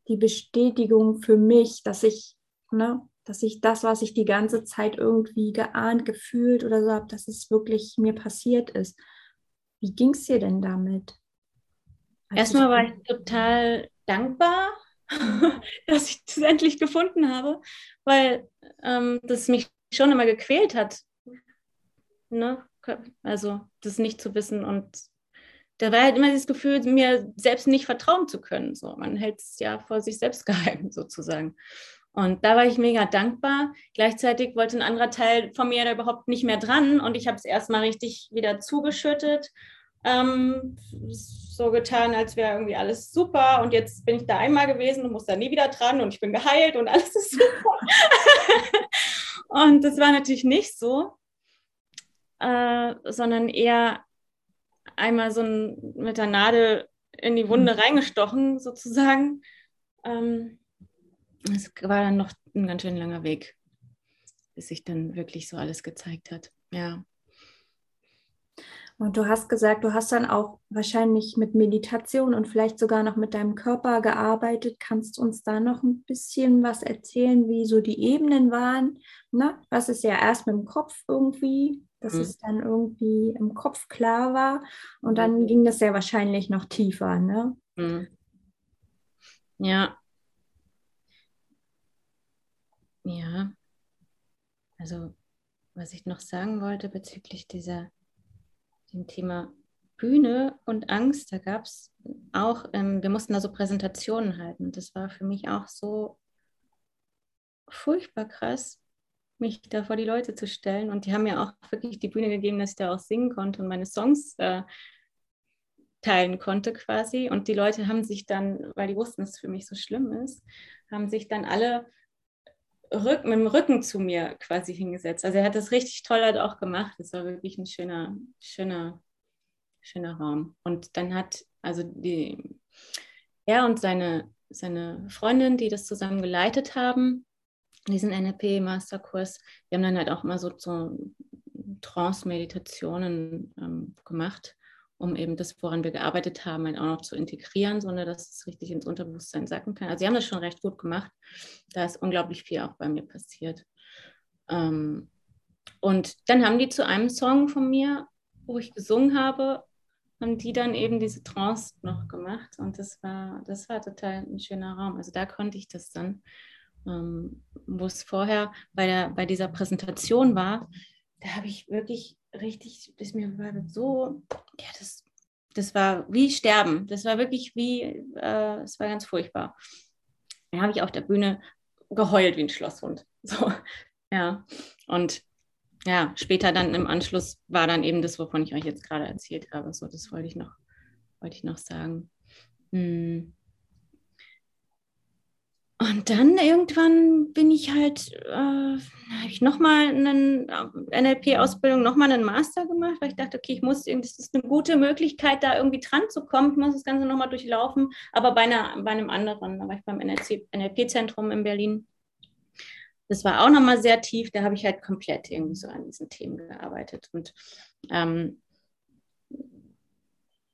die Bestätigung für mich, dass ich, ne, dass ich das, was ich die ganze Zeit irgendwie geahnt, gefühlt oder so habe, dass es wirklich mir passiert ist. Wie ging es dir denn damit? Erstmal war ich total dankbar, dass ich das endlich gefunden habe, weil ähm, das mich schon immer gequält hat. Ne? Also das nicht zu wissen und da war halt immer dieses Gefühl, mir selbst nicht vertrauen zu können. So, man hält es ja vor sich selbst geheim sozusagen. Und da war ich mega dankbar. Gleichzeitig wollte ein anderer Teil von mir da überhaupt nicht mehr dran und ich habe es erstmal richtig wieder zugeschüttet. Ähm, so getan, als wäre irgendwie alles super und jetzt bin ich da einmal gewesen und muss da nie wieder dran und ich bin geheilt und alles ist super. und das war natürlich nicht so, äh, sondern eher einmal so ein, mit der Nadel in die Wunde mhm. reingestochen, sozusagen. Ähm, es war dann noch ein ganz schön langer Weg, bis sich dann wirklich so alles gezeigt hat. Ja. Und du hast gesagt, du hast dann auch wahrscheinlich mit Meditation und vielleicht sogar noch mit deinem Körper gearbeitet. Kannst du uns da noch ein bisschen was erzählen, wie so die Ebenen waren? Na, was ist ja erst mit dem Kopf irgendwie, dass mhm. es dann irgendwie im Kopf klar war. Und dann mhm. ging das ja wahrscheinlich noch tiefer, ne? Mhm. Ja, ja, also was ich noch sagen wollte bezüglich dieser, dem Thema Bühne und Angst, da gab es auch, ähm, wir mussten da so Präsentationen halten. Das war für mich auch so furchtbar krass, mich da vor die Leute zu stellen. Und die haben mir auch wirklich die Bühne gegeben, dass ich da auch singen konnte und meine Songs äh, teilen konnte quasi. Und die Leute haben sich dann, weil die wussten, dass es für mich so schlimm ist, haben sich dann alle Rück, mit dem Rücken zu mir quasi hingesetzt. Also er hat das richtig toll halt auch gemacht. Es war wirklich ein schöner, schöner, schöner Raum. Und dann hat also die, er und seine, seine Freundin, die das zusammen geleitet haben, diesen NLP-Masterkurs, die haben dann halt auch immer so, so Trance-Meditationen ähm, gemacht um eben das, woran wir gearbeitet haben, halt auch noch zu integrieren, sondern dass es richtig ins Unterbewusstsein sacken kann. Also sie haben das schon recht gut gemacht. Da ist unglaublich viel auch bei mir passiert. Ähm, und dann haben die zu einem Song von mir, wo ich gesungen habe, haben die dann eben diese Trance noch gemacht. Und das war, das war total ein schöner Raum. Also da konnte ich das dann, ähm, wo es vorher bei, der, bei dieser Präsentation war, da habe ich wirklich richtig, das mir war so, ja, das, das war wie Sterben. Das war wirklich wie, äh, es war ganz furchtbar. Da habe ich auf der Bühne geheult wie ein Schlosshund. So, ja. Und ja, später dann im Anschluss war dann eben das, wovon ich euch jetzt gerade erzählt habe. So, das wollte ich noch, wollte ich noch sagen. Hm. Und dann irgendwann bin ich halt, äh, habe ich nochmal eine äh, NLP-Ausbildung, nochmal einen Master gemacht, weil ich dachte, okay, ich muss, das ist eine gute Möglichkeit, da irgendwie dran zu kommen. Ich muss das Ganze nochmal durchlaufen, aber bei, einer, bei einem anderen, da war ich beim NLP-Zentrum in Berlin. Das war auch nochmal sehr tief, da habe ich halt komplett irgendwie so an diesen Themen gearbeitet. Und ähm,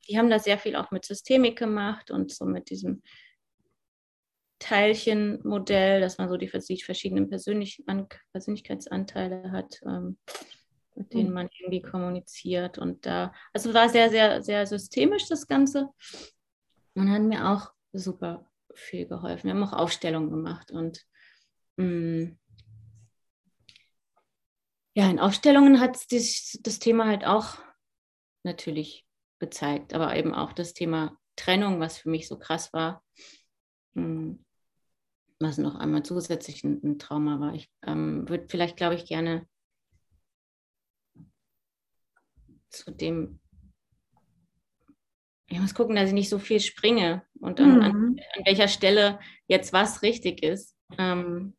die haben da sehr viel auch mit Systemik gemacht und so mit diesem Teilchenmodell, dass man so die, die verschiedenen Persönlich Persönlichkeitsanteile hat, ähm, mit denen mhm. man irgendwie kommuniziert. Und da, also war sehr, sehr, sehr systemisch das Ganze und hat mir auch super viel geholfen. Wir haben auch Aufstellungen gemacht und mh, mm, ja, in Aufstellungen hat das, das Thema halt auch natürlich gezeigt, aber eben auch das Thema Trennung, was für mich so krass war. Mm, was noch einmal zusätzlich ein, ein Trauma war. Ich ähm, würde vielleicht, glaube ich, gerne zu dem ich muss gucken, dass ich nicht so viel springe und an, mhm. an, an welcher Stelle jetzt was richtig ist. Ähm,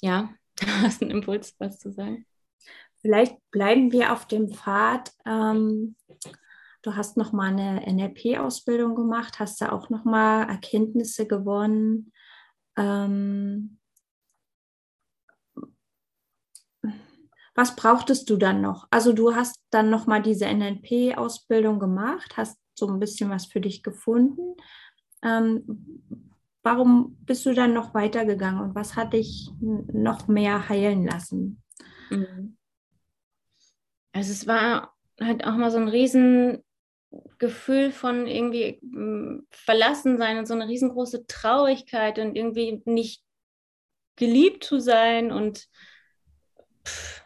ja, du hast einen Impuls, was zu sagen. Vielleicht bleiben wir auf dem Pfad. Ähm, du hast noch mal eine NLP-Ausbildung gemacht, hast da auch noch mal Erkenntnisse gewonnen. Ähm, was brauchtest du dann noch? Also du hast dann noch mal diese NLP-Ausbildung gemacht, hast so ein bisschen was für dich gefunden. Ähm, warum bist du dann noch weitergegangen und was hat dich noch mehr heilen lassen? Mhm. Also es war halt auch mal so ein Riesengefühl von irgendwie hm, verlassen sein und so eine riesengroße Traurigkeit und irgendwie nicht geliebt zu sein und pff,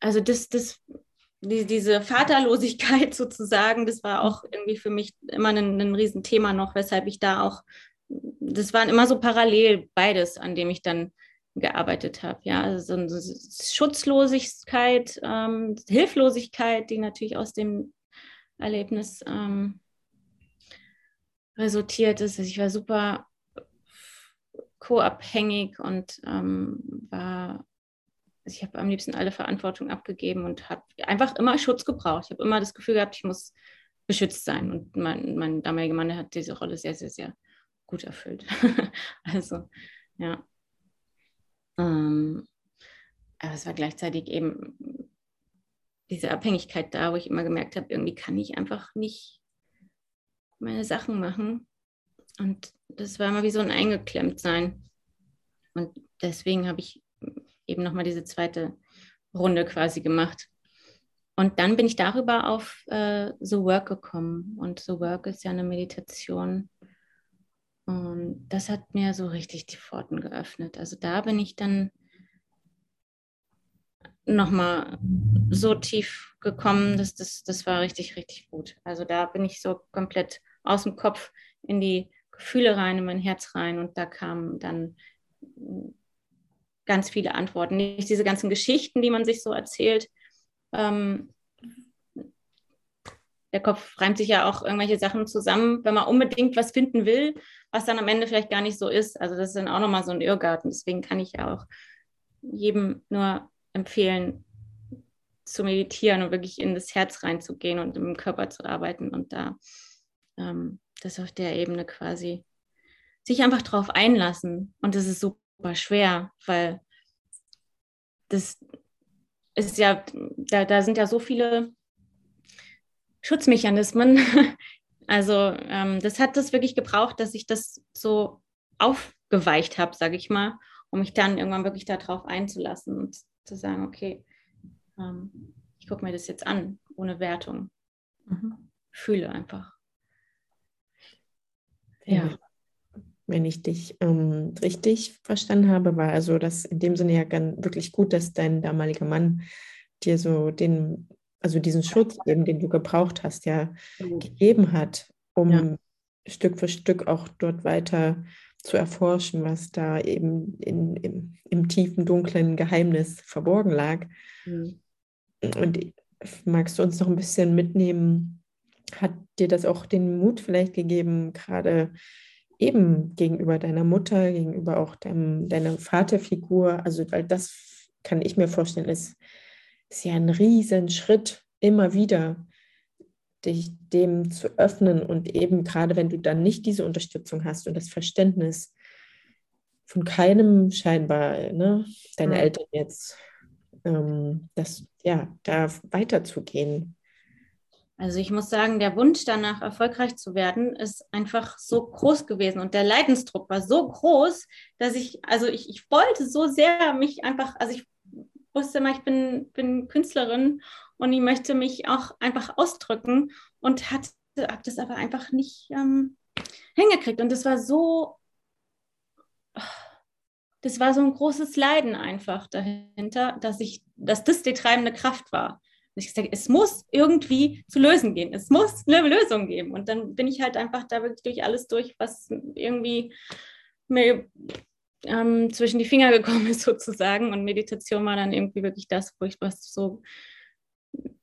also das, das, die, diese Vaterlosigkeit sozusagen, das war auch irgendwie für mich immer ein, ein Riesenthema noch, weshalb ich da auch, das waren immer so parallel beides, an dem ich dann gearbeitet habe. Ja, also so eine Schutzlosigkeit, ähm, Hilflosigkeit, die natürlich aus dem Erlebnis ähm, resultiert ist. Also ich war super co-abhängig und ähm, war, also ich habe am liebsten alle Verantwortung abgegeben und habe einfach immer Schutz gebraucht. Ich habe immer das Gefühl gehabt, ich muss beschützt sein. Und mein, mein damaliger Mann hat diese Rolle sehr, sehr, sehr gut erfüllt. also, ja. Ähm, aber es war gleichzeitig eben diese Abhängigkeit da, wo ich immer gemerkt habe, irgendwie kann ich einfach nicht meine Sachen machen. Und das war immer wie so ein Eingeklemmtsein. Und deswegen habe ich eben nochmal diese zweite Runde quasi gemacht. Und dann bin ich darüber auf äh, The Work gekommen. Und The Work ist ja eine Meditation, und das hat mir so richtig die Pforten geöffnet. Also da bin ich dann nochmal so tief gekommen, dass das, das war richtig, richtig gut. Also da bin ich so komplett aus dem Kopf in die Gefühle rein, in mein Herz rein und da kamen dann ganz viele Antworten. Nicht diese ganzen Geschichten, die man sich so erzählt, ähm, der Kopf reimt sich ja auch irgendwelche Sachen zusammen, wenn man unbedingt was finden will, was dann am Ende vielleicht gar nicht so ist. Also das ist dann auch nochmal so ein Irrgarten. Deswegen kann ich auch jedem nur empfehlen, zu meditieren und wirklich in das Herz reinzugehen und im Körper zu arbeiten und da ähm, das auf der Ebene quasi sich einfach drauf einlassen. Und das ist super schwer, weil das ist ja, da, da sind ja so viele Schutzmechanismen. Also ähm, das hat das wirklich gebraucht, dass ich das so aufgeweicht habe, sage ich mal, um mich dann irgendwann wirklich darauf einzulassen und zu sagen, okay, ähm, ich gucke mir das jetzt an, ohne Wertung. Mhm. Fühle einfach. Ja. Wenn ich dich ähm, richtig verstanden habe, war also das in dem Sinne ja ganz, wirklich gut, dass dein damaliger Mann dir so den also diesen Schutz, eben, den du gebraucht hast, ja mhm. gegeben hat, um ja. Stück für Stück auch dort weiter zu erforschen, was da eben in, im, im tiefen, dunklen Geheimnis verborgen lag. Mhm. Und magst du uns noch ein bisschen mitnehmen? Hat dir das auch den Mut vielleicht gegeben, gerade eben gegenüber deiner Mutter, gegenüber auch deinem, deiner Vaterfigur? Also, weil das kann ich mir vorstellen, ist ist ja ein Riesenschritt, immer wieder dich dem zu öffnen und eben gerade wenn du dann nicht diese Unterstützung hast und das Verständnis von keinem scheinbar, ne, deine ja. Eltern jetzt, ähm, das ja, da weiterzugehen. Also ich muss sagen, der Wunsch danach erfolgreich zu werden, ist einfach so groß gewesen und der Leidensdruck war so groß, dass ich, also ich, ich wollte so sehr mich einfach, also ich wusste immer, ich bin, bin Künstlerin und ich möchte mich auch einfach ausdrücken und habe das aber einfach nicht ähm, hingekriegt. Und das war so, das war so ein großes Leiden einfach dahinter, dass ich, dass das die treibende Kraft war. Und ich gesagt, es muss irgendwie zu lösen gehen. Es muss eine Lösung geben. Und dann bin ich halt einfach da wirklich durch alles durch, was irgendwie mir ähm, zwischen die Finger gekommen ist sozusagen. Und Meditation war dann irgendwie wirklich das, wo ich was so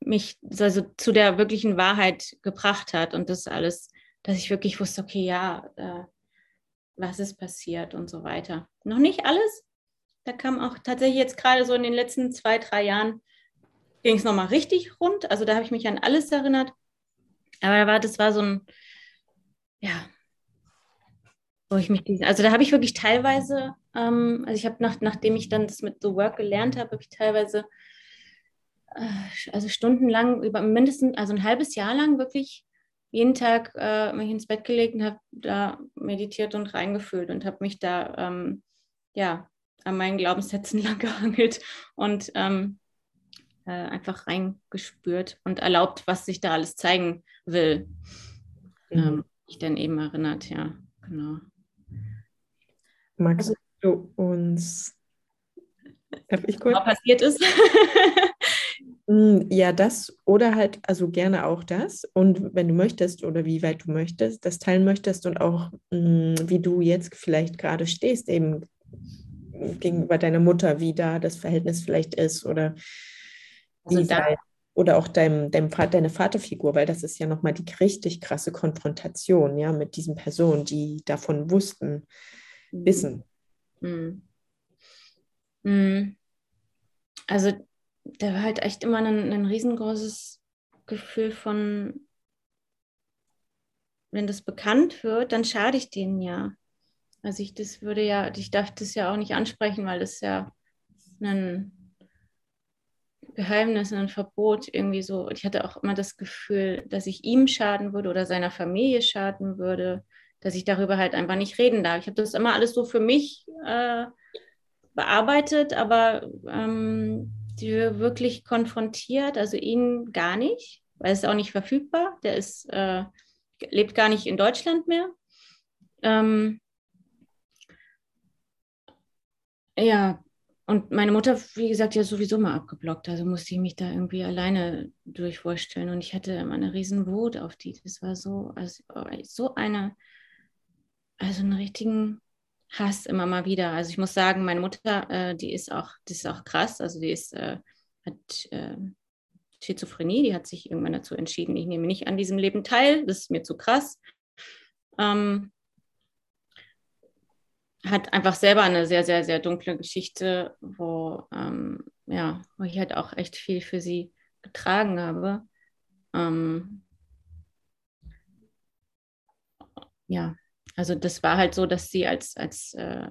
mich also zu der wirklichen Wahrheit gebracht hat und das alles, dass ich wirklich wusste, okay, ja, äh, was ist passiert und so weiter. Noch nicht alles. Da kam auch tatsächlich jetzt gerade so in den letzten zwei, drei Jahren ging es nochmal richtig rund. Also da habe ich mich an alles erinnert. Aber da war, das war so ein, ja, wo ich mich, also da habe ich wirklich teilweise, ähm, also ich habe nach, nachdem ich dann das mit The Work gelernt habe, habe ich teilweise also stundenlang, über mindestens, also ein halbes Jahr lang wirklich jeden Tag äh, mich ins Bett gelegt und habe da meditiert und reingefühlt und habe mich da ähm, ja an meinen Glaubenssätzen lang gehangelt und ähm, äh, einfach reingespürt und erlaubt, was sich da alles zeigen will. Mhm. Ähm, ich dann eben erinnert, ja, genau. Magst du uns, darf ich kurz? Was passiert ist? Hm, ja, das oder halt, also gerne auch das. Und wenn du möchtest oder wie weit du möchtest, das teilen möchtest und auch hm, wie du jetzt vielleicht gerade stehst, eben gegenüber deiner Mutter, wie da das Verhältnis vielleicht ist oder also da, oder auch deinem, deinem Vater, deine Vaterfigur, weil das ist ja nochmal die richtig krasse Konfrontation, ja, mit diesen Personen, die davon wussten, mhm. wissen. Mhm. Mhm. Also da war halt echt immer ein, ein riesengroßes Gefühl von, wenn das bekannt wird, dann schade ich denen ja. Also ich das würde ja, ich darf das ja auch nicht ansprechen, weil das ja ein Geheimnis, ein Verbot irgendwie so. Ich hatte auch immer das Gefühl, dass ich ihm schaden würde oder seiner Familie schaden würde, dass ich darüber halt einfach nicht reden darf. Ich habe das immer alles so für mich äh, bearbeitet, aber ähm, wirklich konfrontiert, also ihn gar nicht, weil es auch nicht verfügbar. Der ist, äh, lebt gar nicht in Deutschland mehr. Ähm, ja, und meine Mutter, wie gesagt, ja sowieso mal abgeblockt. Also musste ich mich da irgendwie alleine durch vorstellen. Und ich hatte immer eine riesen Wut auf die. Das war so, also so eine, also einen richtigen Hass immer mal wieder. Also ich muss sagen, meine Mutter, äh, die ist auch, die ist auch krass. Also die ist, äh, hat äh, Schizophrenie, die hat sich irgendwann dazu entschieden, ich nehme nicht an diesem Leben teil, das ist mir zu krass. Ähm, hat einfach selber eine sehr, sehr, sehr dunkle Geschichte, wo, ähm, ja, wo ich halt auch echt viel für sie getragen habe. Ähm, ja, also das war halt so, dass sie als, als, äh,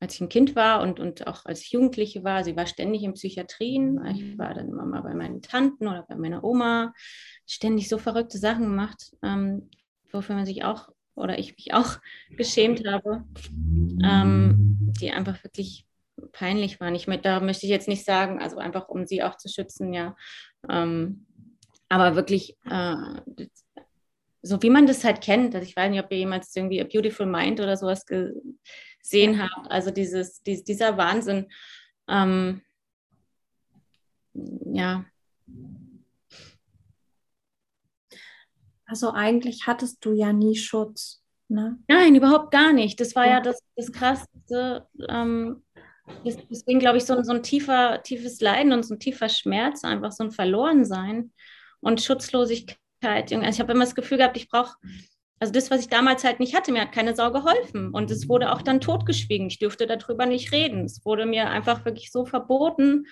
als ich ein Kind war und, und auch als Jugendliche war, sie war ständig in Psychiatrien. Ich war dann immer mal bei meinen Tanten oder bei meiner Oma, ständig so verrückte Sachen gemacht, ähm, wofür man sich auch oder ich mich auch geschämt habe, ähm, die einfach wirklich peinlich waren. Ich, da möchte ich jetzt nicht sagen, also einfach um sie auch zu schützen, ja. Ähm, aber wirklich äh, so wie man das halt kennt. Also ich weiß nicht, ob ihr jemals irgendwie A Beautiful Mind oder sowas gesehen habt. Also dieses, dies, dieser Wahnsinn. Ähm, ja. Also eigentlich hattest du ja nie Schutz. Ne? Nein, überhaupt gar nicht. Das war ja, ja das, das Krasseste. Ähm, deswegen glaube ich, so, so ein tiefer, tiefes Leiden und so ein tiefer Schmerz, einfach so ein Verlorensein und Schutzlosigkeit also ich habe immer das Gefühl gehabt, ich brauche, also das, was ich damals halt nicht hatte, mir hat keine Sau geholfen. Und es wurde auch dann totgeschwiegen. Ich dürfte darüber nicht reden. Es wurde mir einfach wirklich so verboten,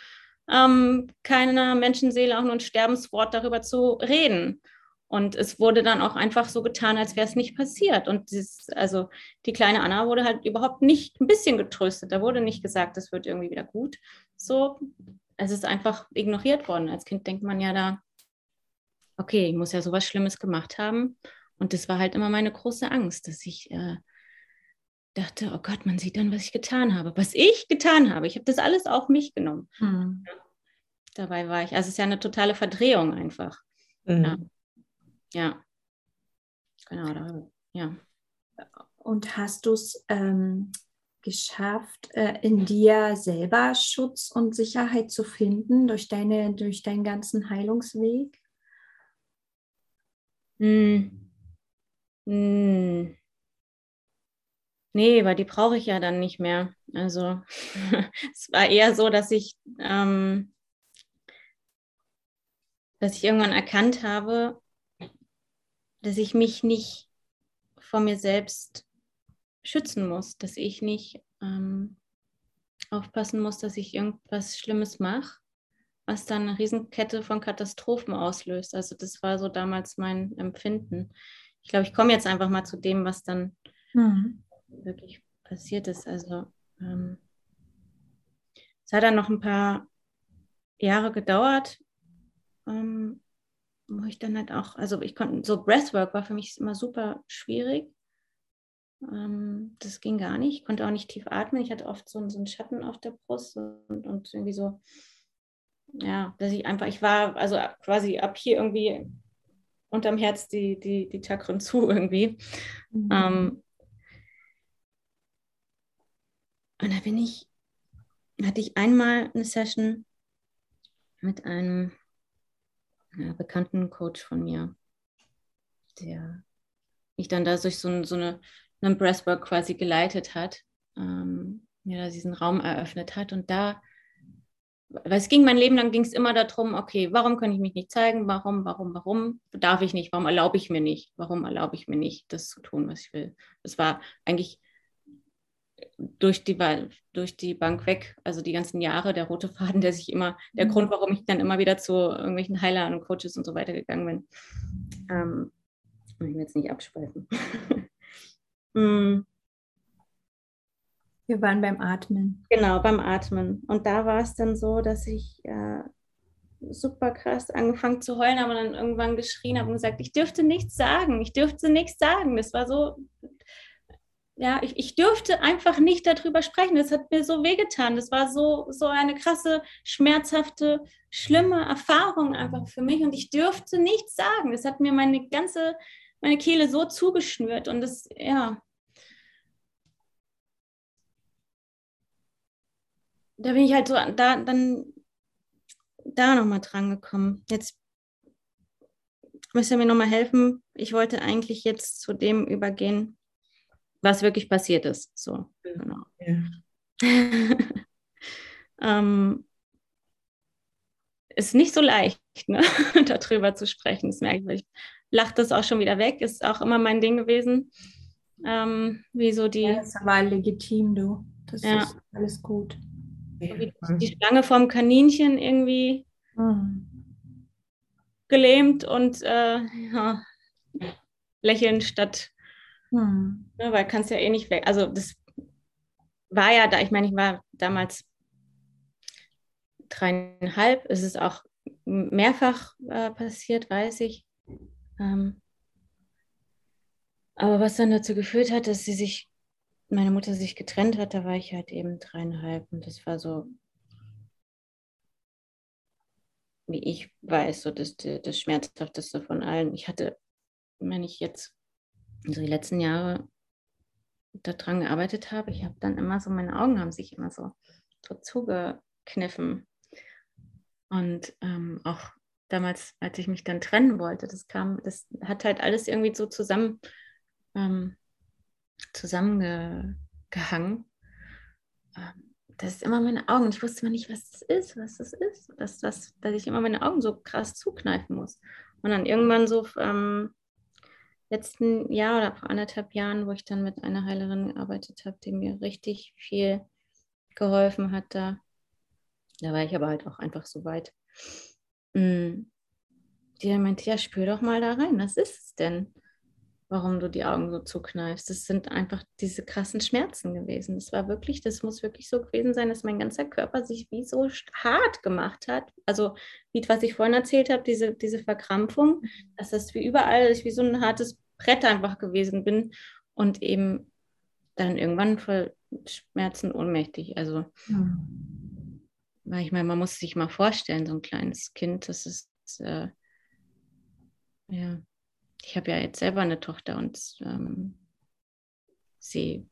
ähm, keiner Menschenseele auch nur ein Sterbenswort darüber zu reden. Und es wurde dann auch einfach so getan, als wäre es nicht passiert. Und dieses, also die kleine Anna wurde halt überhaupt nicht ein bisschen getröstet. Da wurde nicht gesagt, es wird irgendwie wieder gut. So, es ist einfach ignoriert worden. Als Kind denkt man ja da, okay, ich muss ja sowas Schlimmes gemacht haben. Und das war halt immer meine große Angst, dass ich äh, dachte, oh Gott, man sieht dann, was ich getan habe. Was ich getan habe. Ich habe das alles auf mich genommen. Mhm. Dabei war ich, also es ist ja eine totale Verdrehung einfach. Mhm. Ja. ja. Genau, darüber. ja. Und hast du es ähm, geschafft, äh, in dir selber Schutz und Sicherheit zu finden durch, deine, durch deinen ganzen Heilungsweg? Hm. Hm. Nee, weil die brauche ich ja dann nicht mehr. Also es war eher so, dass ich ähm, dass ich irgendwann erkannt habe, dass ich mich nicht vor mir selbst schützen muss, dass ich nicht ähm, aufpassen muss, dass ich irgendwas Schlimmes mache, was dann eine Riesenkette von Katastrophen auslöst. Also das war so damals mein Empfinden. Ich glaube, ich komme jetzt einfach mal zu dem, was dann mhm. wirklich passiert ist. Also ähm, es hat dann noch ein paar Jahre gedauert, ähm, wo ich dann halt auch, also ich konnte, so Breathwork war für mich immer super schwierig. Ähm, das ging gar nicht. Ich konnte auch nicht tief atmen. Ich hatte oft so, so einen Schatten auf der Brust und, und irgendwie so, ja, dass ich einfach, ich war also quasi ab hier irgendwie unterm Herz die, die, die Chakren zu irgendwie. Mhm. Ähm, und da bin ich, hatte ich einmal eine Session mit einem ja, bekannten Coach von mir, der mich dann da durch so, so eine, einen Breathwork quasi geleitet hat, ähm, mir da diesen Raum eröffnet hat. Und da, weil es ging mein Leben lang, ging es immer darum, okay, warum kann ich mich nicht zeigen? Warum, warum, warum darf ich nicht? Warum erlaube ich mir nicht? Warum erlaube ich mir nicht, das zu tun, was ich will? Das war eigentlich durch die, durch die Bank weg, also die ganzen Jahre, der rote Faden, der sich immer, der mhm. Grund, warum ich dann immer wieder zu irgendwelchen Heilern und Coaches und so weiter gegangen bin. Ähm, ich will jetzt nicht abschweifen. mm. Wir waren beim Atmen. Genau, beim Atmen. Und da war es dann so, dass ich äh, super krass angefangen zu heulen, aber dann irgendwann geschrien habe und gesagt, ich dürfte nichts sagen, ich dürfte nichts sagen. Das war so, ja, ich, ich dürfte einfach nicht darüber sprechen. Das hat mir so wehgetan. Das war so, so eine krasse, schmerzhafte, schlimme Erfahrung einfach für mich. Und ich dürfte nichts sagen. Das hat mir meine ganze, meine Kehle so zugeschnürt. Und das, ja. Da bin ich halt so, da, dann, da nochmal dran gekommen. Jetzt müsst ihr mir nochmal helfen. Ich wollte eigentlich jetzt zu dem übergehen, was wirklich passiert ist. So, genau. Ja. ähm, ist nicht so leicht, ne? darüber zu sprechen. Das merke ich. Ich lache das auch schon wieder weg. Ist auch immer mein Ding gewesen. Ähm, wie so die. Ja, ist aber legitim, du. Das ja. ist alles gut. So wie die Schlange vom Kaninchen irgendwie mhm. gelähmt und äh, ja, lächeln statt hm. Ne, weil kannst ja eh nicht weg. Also das war ja da, ich meine, ich war damals dreieinhalb. Es ist auch mehrfach äh, passiert, weiß ich. Ähm, aber was dann dazu geführt hat, dass sie sich, meine Mutter sich getrennt hat, da war ich halt eben dreieinhalb und das war so, wie ich weiß, so das, das Schmerzhafteste von allen. Ich hatte, wenn ich jetzt also die letzten Jahre daran gearbeitet habe, ich habe dann immer so, meine Augen haben sich immer so, so zugekniffen. Und ähm, auch damals, als ich mich dann trennen wollte, das kam, das hat halt alles irgendwie so zusammen ähm, zusammengehangen. Ähm, das ist immer meine Augen. Ich wusste immer nicht, was das ist, was das ist, dass, dass, dass ich immer meine Augen so krass zukneifen muss. Und dann irgendwann so ähm, letzten Jahr oder vor anderthalb Jahren, wo ich dann mit einer Heilerin gearbeitet habe, die mir richtig viel geholfen hat da. Da war ich aber halt auch einfach so weit. Mm. Die meinte, ja, spür doch mal da rein, was ist es denn? Warum du die Augen so zukneifst. Das sind einfach diese krassen Schmerzen gewesen. Das war wirklich, das muss wirklich so gewesen sein, dass mein ganzer Körper sich wie so hart gemacht hat. Also, wie was ich vorhin erzählt habe, diese, diese Verkrampfung, dass das wie überall, dass ich wie so ein hartes Brett einfach gewesen bin und eben dann irgendwann voll Schmerzen ohnmächtig. Also, mhm. weil ich meine, man muss sich mal vorstellen, so ein kleines Kind, das ist, äh, ja, ich habe ja jetzt selber eine Tochter und ähm, sie,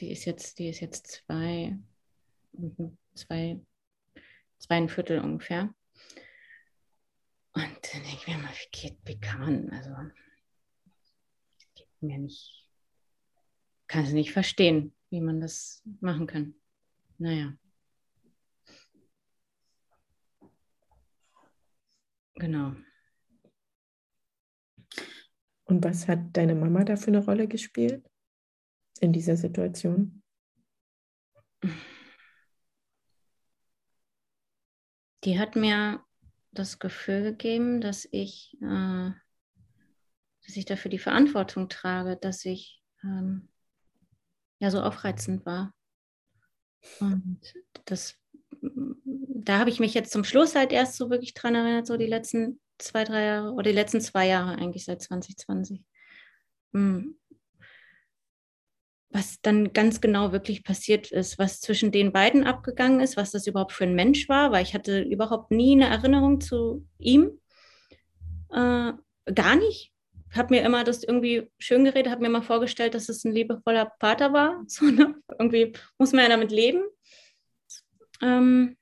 die ist jetzt, die ist jetzt zwei, zwei, zweieinviertel ungefähr. Und dann denke ich mir mal, wie geht, wie kann also, geht mir nicht, kann es nicht verstehen, wie man das machen kann. Naja. genau. Und was hat deine Mama da für eine Rolle gespielt in dieser Situation? Die hat mir das Gefühl gegeben, dass ich, äh, dass ich dafür die Verantwortung trage, dass ich ähm, ja so aufreizend war. Und das, da habe ich mich jetzt zum Schluss halt erst so wirklich dran erinnert, so die letzten zwei, drei Jahre oder die letzten zwei Jahre eigentlich seit 2020. Hm. Was dann ganz genau wirklich passiert ist, was zwischen den beiden abgegangen ist, was das überhaupt für ein Mensch war, weil ich hatte überhaupt nie eine Erinnerung zu ihm. Äh, gar nicht. Ich habe mir immer das irgendwie schön geredet, habe mir immer vorgestellt, dass es ein liebevoller Vater war. So, ne? Irgendwie muss man ja damit leben. Ähm,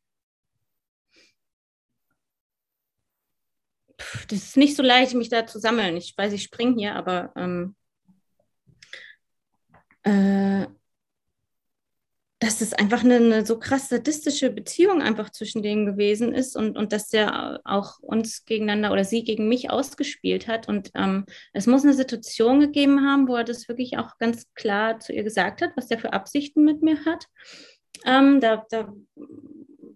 das ist nicht so leicht, mich da zu sammeln. Ich weiß, ich springe hier, aber ähm, äh, dass das einfach eine, eine, so krass sadistische Beziehung einfach zwischen denen gewesen ist und, und dass der auch uns gegeneinander oder sie gegen mich ausgespielt hat. Und ähm, es muss eine Situation gegeben haben, wo er das wirklich auch ganz klar zu ihr gesagt hat, was der für Absichten mit mir hat. Ähm, da da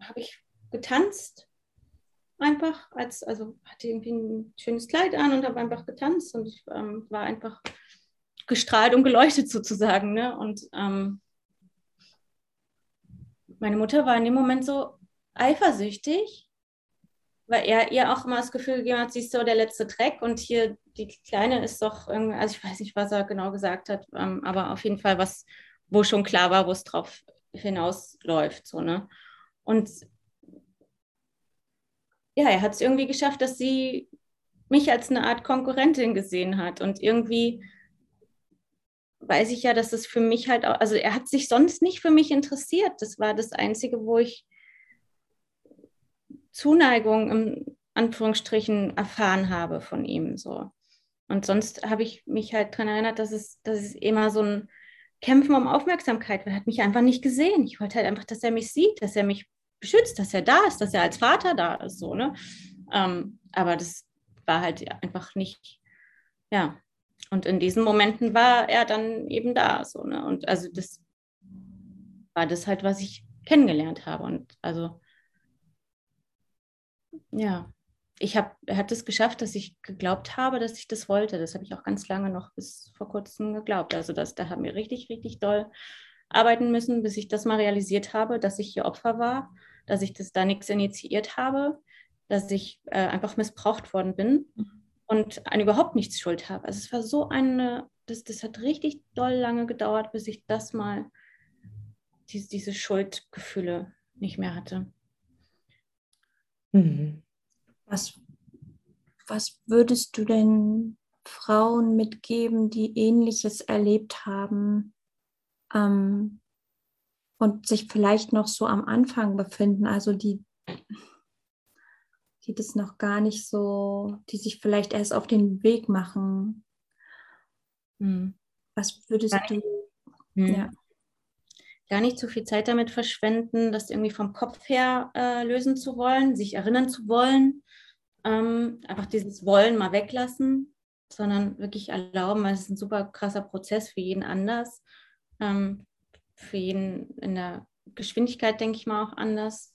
habe ich getanzt einfach, als, also hatte irgendwie ein schönes Kleid an und habe einfach getanzt und ich ähm, war einfach gestrahlt und geleuchtet sozusagen. Ne? Und ähm, meine Mutter war in dem Moment so eifersüchtig, weil er ihr auch immer das Gefühl gegeben hat, sie ist so der letzte Dreck und hier die Kleine ist doch irgendwie, also ich weiß nicht, was er genau gesagt hat, ähm, aber auf jeden Fall was, wo schon klar war, wo es drauf hinausläuft. So, ne? Und ja, er hat es irgendwie geschafft, dass sie mich als eine Art Konkurrentin gesehen hat. Und irgendwie weiß ich ja, dass es für mich halt auch, also er hat sich sonst nicht für mich interessiert. Das war das Einzige, wo ich Zuneigung im Anführungsstrichen erfahren habe von ihm so. Und sonst habe ich mich halt daran erinnert, dass es, dass es immer so ein Kämpfen um Aufmerksamkeit war. Er hat mich einfach nicht gesehen. Ich wollte halt einfach, dass er mich sieht, dass er mich beschützt, dass er da ist, dass er als Vater da ist, so, ne? Ähm, aber das war halt einfach nicht, ja. Und in diesen Momenten war er dann eben da, so, ne? Und also das war das halt, was ich kennengelernt habe. Und also, ja, ich habe, hat es geschafft, dass ich geglaubt habe, dass ich das wollte. Das habe ich auch ganz lange noch bis vor kurzem geglaubt. Also das, da haben wir richtig, richtig doll arbeiten müssen, bis ich das mal realisiert habe, dass ich hier Opfer war dass ich das da nichts initiiert habe, dass ich äh, einfach missbraucht worden bin und an überhaupt nichts Schuld habe. Also es war so eine, das, das hat richtig doll lange gedauert, bis ich das mal, diese, diese Schuldgefühle nicht mehr hatte. Mhm. Was, was würdest du denn Frauen mitgeben, die ähnliches erlebt haben? Ähm, und sich vielleicht noch so am Anfang befinden, also die, die das noch gar nicht so, die sich vielleicht erst auf den Weg machen. Hm. Was würdest du? Hm. Ja. Gar nicht zu viel Zeit damit verschwenden, das irgendwie vom Kopf her äh, lösen zu wollen, sich erinnern zu wollen. Ähm, einfach dieses Wollen mal weglassen, sondern wirklich erlauben, weil es ist ein super krasser Prozess für jeden anders. Ähm, für jeden in der Geschwindigkeit, denke ich mal, auch anders.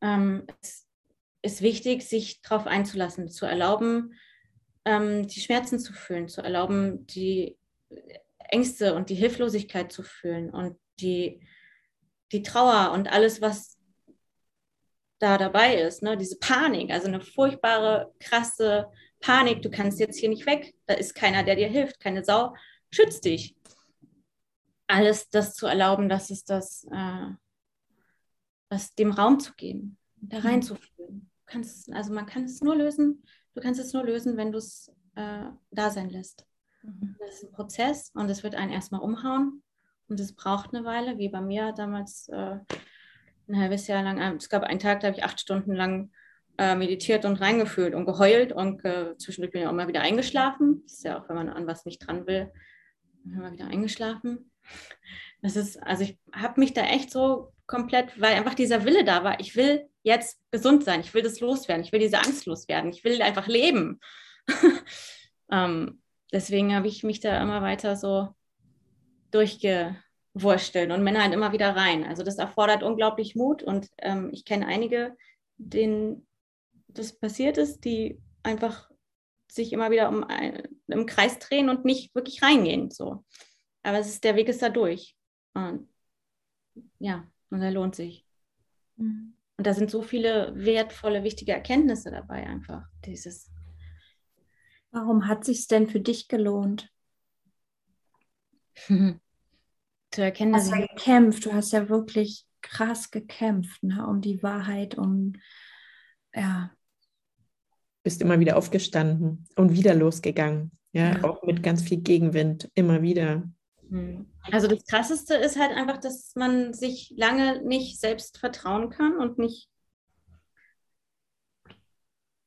Ähm, es ist wichtig, sich darauf einzulassen, zu erlauben, ähm, die Schmerzen zu fühlen, zu erlauben, die Ängste und die Hilflosigkeit zu fühlen und die, die Trauer und alles, was da dabei ist, ne? diese Panik, also eine furchtbare, krasse Panik, du kannst jetzt hier nicht weg, da ist keiner, der dir hilft, keine Sau schützt dich alles das zu erlauben, dass es das, äh, das dem Raum zu geben, da mhm. reinzufühlen. Du kannst, also man kann es nur lösen, du kannst es nur lösen, wenn du es äh, da sein lässt. Mhm. Das ist ein Prozess und es wird einen erstmal umhauen und es braucht eine Weile, wie bei mir damals äh, ein halbes Jahr lang. Äh, es gab einen Tag, da habe ich acht Stunden lang äh, meditiert und reingefühlt und geheult und äh, zwischendurch bin ich auch mal wieder eingeschlafen. Das ist ja auch, wenn man an was nicht dran will, immer wieder eingeschlafen. Das ist, also ich habe mich da echt so komplett, weil einfach dieser Wille da war, ich will jetzt gesund sein, ich will das loswerden, ich will diese Angst loswerden, ich will einfach leben. ähm, deswegen habe ich mich da immer weiter so durchgewurstelt und Männer halt immer wieder rein. Also das erfordert unglaublich Mut und ähm, ich kenne einige, denen das passiert ist, die einfach sich immer wieder um im Kreis drehen und nicht wirklich reingehen. So. Aber es ist, der Weg ist da durch. Und ja, und er lohnt sich. Mhm. Und da sind so viele wertvolle, wichtige Erkenntnisse dabei, einfach. Dieses. Warum hat sich denn für dich gelohnt? Zu erkennen, du hast ja gekämpft, du hast ja wirklich krass gekämpft, ne, um die Wahrheit, um ja. Bist immer wieder aufgestanden und wieder losgegangen. Ja, ja. auch mit ganz viel Gegenwind, immer wieder. Hm. Also das Krasseste ist halt einfach, dass man sich lange nicht selbst vertrauen kann und nicht.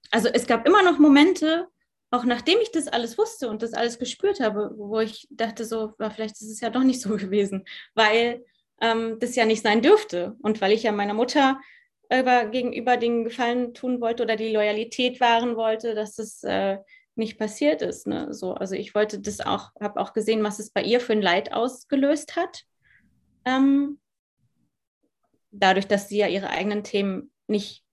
Also es gab immer noch Momente, auch nachdem ich das alles wusste und das alles gespürt habe, wo ich dachte, so, vielleicht ist es ja doch nicht so gewesen, weil ähm, das ja nicht sein dürfte. Und weil ich ja meiner Mutter über, gegenüber den Gefallen tun wollte oder die Loyalität wahren wollte, dass es äh, nicht passiert ist. Ne? So, also ich wollte das auch, habe auch gesehen, was es bei ihr für ein Leid ausgelöst hat. Ähm, dadurch, dass sie ja ihre eigenen Themen nicht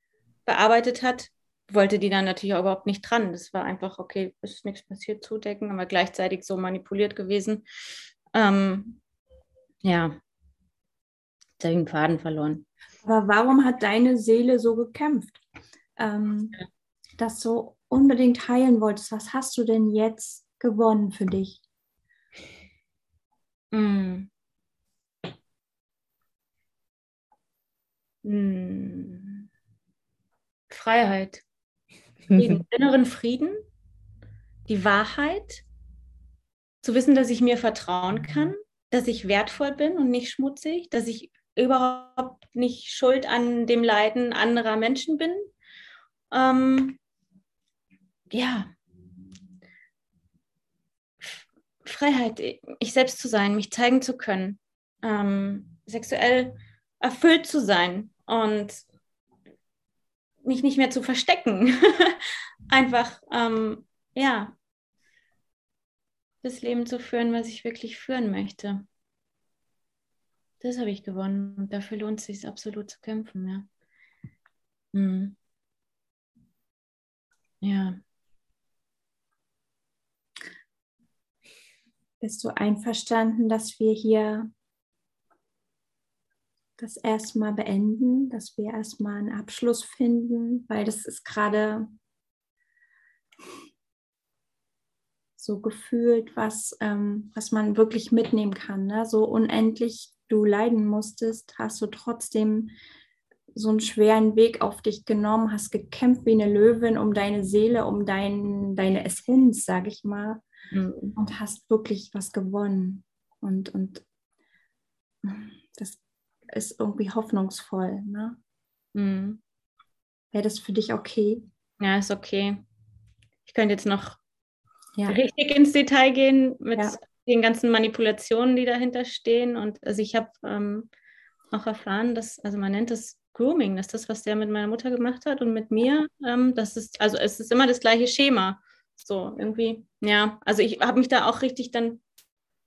bearbeitet hat, wollte die dann natürlich auch überhaupt nicht dran. Das war einfach, okay, ist nichts passiert, zudecken, aber gleichzeitig so manipuliert gewesen. Ähm, ja, den Faden verloren. Aber warum hat deine Seele so gekämpft? Ähm, das so unbedingt heilen wolltest, was hast du denn jetzt gewonnen für dich? Mm. Mm. Freiheit. Frieden, inneren Frieden, die Wahrheit, zu wissen, dass ich mir vertrauen kann, dass ich wertvoll bin und nicht schmutzig, dass ich überhaupt nicht schuld an dem Leiden anderer Menschen bin. Ähm, ja, Freiheit, ich selbst zu sein, mich zeigen zu können, ähm, sexuell erfüllt zu sein und mich nicht mehr zu verstecken. Einfach, ähm, ja, das Leben zu führen, was ich wirklich führen möchte. Das habe ich gewonnen und dafür lohnt es sich absolut zu kämpfen, ja. Hm. Ja. Bist du einverstanden, dass wir hier das erstmal beenden, dass wir erstmal einen Abschluss finden, weil das ist gerade so gefühlt, was, ähm, was man wirklich mitnehmen kann. Ne? So unendlich du leiden musstest, hast du trotzdem so einen schweren Weg auf dich genommen, hast gekämpft wie eine Löwin um deine Seele, um dein, deine Essenz, sage ich mal mhm. und hast wirklich was gewonnen. Und, und das ist irgendwie hoffnungsvoll. Ne? Mhm. Wäre das für dich okay? Ja, ist okay. Ich könnte jetzt noch ja. richtig ins Detail gehen mit ja. den ganzen Manipulationen, die dahinter stehen. Und also ich habe ähm, auch erfahren, dass, also man nennt das Grooming, das ist das, was der mit meiner Mutter gemacht hat und mit mir. Ähm, das ist, also es ist immer das gleiche Schema. So, irgendwie, ja. Also ich habe mich da auch richtig dann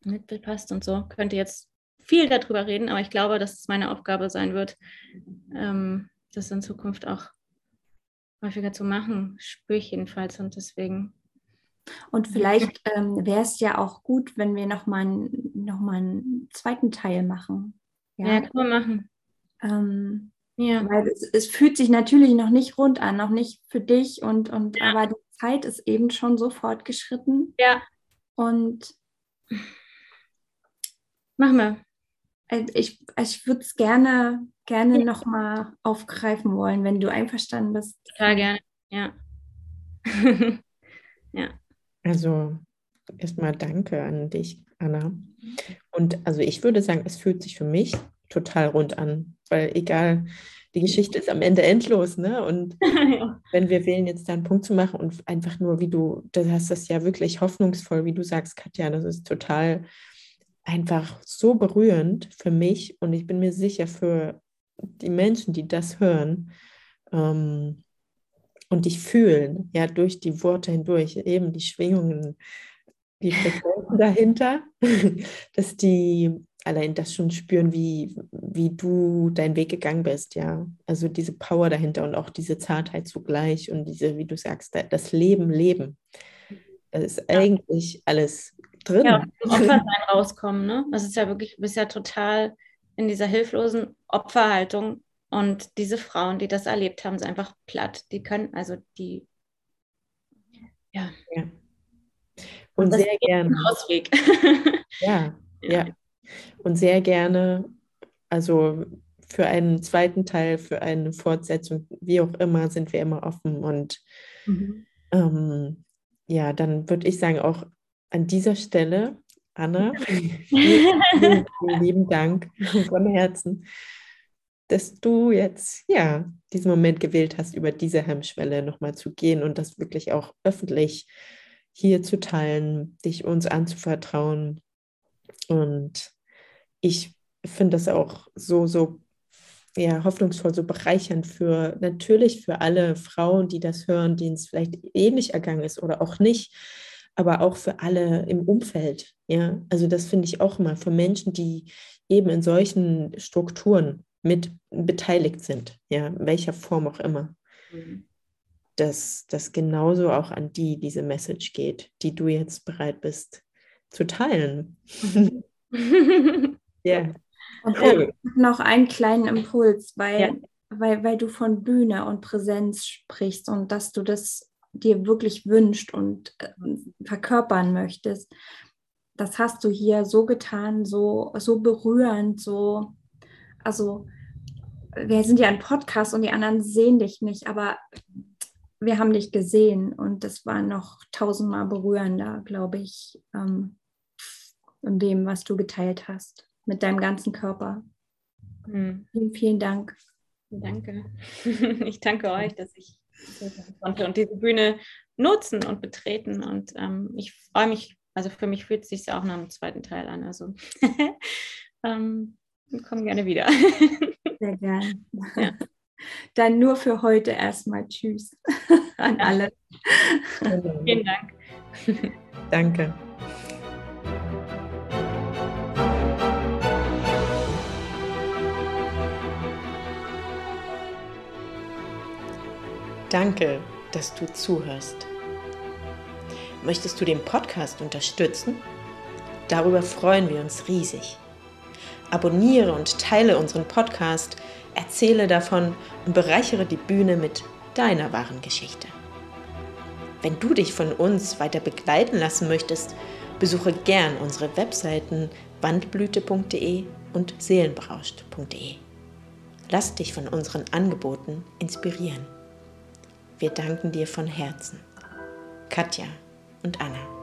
mit bepasst und so. Könnte jetzt viel darüber reden, aber ich glaube, dass es meine Aufgabe sein wird, ähm, das in Zukunft auch häufiger zu machen. Spüre ich jedenfalls und deswegen. Und vielleicht ähm, wäre es ja auch gut, wenn wir nochmal noch mal einen zweiten Teil machen. Ja, ja kann man machen. Ähm, ja. Weil es, es, fühlt sich natürlich noch nicht rund an, noch nicht für dich und, und ja. aber die Zeit ist eben schon so fortgeschritten. Ja. Und machen wir. Äh, ich, ich würde es gerne, gerne ja. nochmal aufgreifen wollen, wenn du einverstanden bist. Total gerne, ja. ja. Also erstmal danke an dich, Anna. Und also ich würde sagen, es fühlt sich für mich total rund an, weil egal, die Geschichte ist am Ende endlos, ne? Und ja. wenn wir wählen, jetzt da einen Punkt zu machen und einfach nur, wie du, du hast das ja wirklich hoffnungsvoll, wie du sagst, Katja, das ist total einfach so berührend für mich und ich bin mir sicher für die Menschen, die das hören ähm, und dich fühlen, ja, durch die Worte hindurch, eben die Schwingungen, die Frequenzen dahinter, dass die allein das schon spüren, wie, wie du deinen Weg gegangen bist, ja. Also diese Power dahinter und auch diese Zartheit zugleich und diese, wie du sagst, das Leben, Leben. Das ist ja. eigentlich alles drin. Ja, Opfersein rauskommen, ne? Das ist ja wirklich, du bist ja total in dieser hilflosen Opferhaltung und diese Frauen, die das erlebt haben, sind einfach platt. Die können, also die, ja. ja. Und, und sehr gerne. Ausweg. ja, ja. Und sehr gerne, also für einen zweiten Teil, für eine Fortsetzung, wie auch immer, sind wir immer offen. Und mhm. ähm, ja, dann würde ich sagen, auch an dieser Stelle, Anna, vielen, lieben Dank von Herzen, dass du jetzt ja diesen Moment gewählt hast, über diese Hemmschwelle nochmal zu gehen und das wirklich auch öffentlich hier zu teilen, dich uns anzuvertrauen. Und ich finde das auch so, so ja, hoffnungsvoll, so bereichernd für natürlich für alle Frauen, die das hören, denen es vielleicht ähnlich ergangen ist oder auch nicht, aber auch für alle im Umfeld. Ja, also das finde ich auch immer für Menschen, die eben in solchen Strukturen mit beteiligt sind, ja, in welcher Form auch immer. Mhm. Dass das genauso auch an die diese Message geht, die du jetzt bereit bist zu teilen. ja. Und cool. noch einen kleinen Impuls, weil, ja. weil, weil du von Bühne und Präsenz sprichst und dass du das dir wirklich wünscht und äh, verkörpern möchtest. Das hast du hier so getan, so, so berührend, so, also wir sind ja ein Podcast und die anderen sehen dich nicht, aber wir haben dich gesehen und das war noch tausendmal berührender, glaube ich, ähm, in dem, was du geteilt hast mit deinem ganzen Körper. Mhm. Vielen, vielen Dank. Danke. Ich danke euch, dass ich konnte und diese Bühne nutzen und betreten. Und ähm, ich freue mich, also für mich fühlt es sich auch nach dem zweiten Teil an. Also ähm, komm gerne wieder. Sehr gerne. Ja. Dann nur für heute erstmal Tschüss an alle. Vielen Dank. Danke. Danke, dass du zuhörst. Möchtest du den Podcast unterstützen? Darüber freuen wir uns riesig. Abonniere und teile unseren Podcast, erzähle davon und bereichere die Bühne mit deiner wahren Geschichte. Wenn du dich von uns weiter begleiten lassen möchtest, besuche gern unsere Webseiten wandblüte.de und seelenbrauscht.de. Lass dich von unseren Angeboten inspirieren. Wir danken dir von Herzen. Katja und Anna.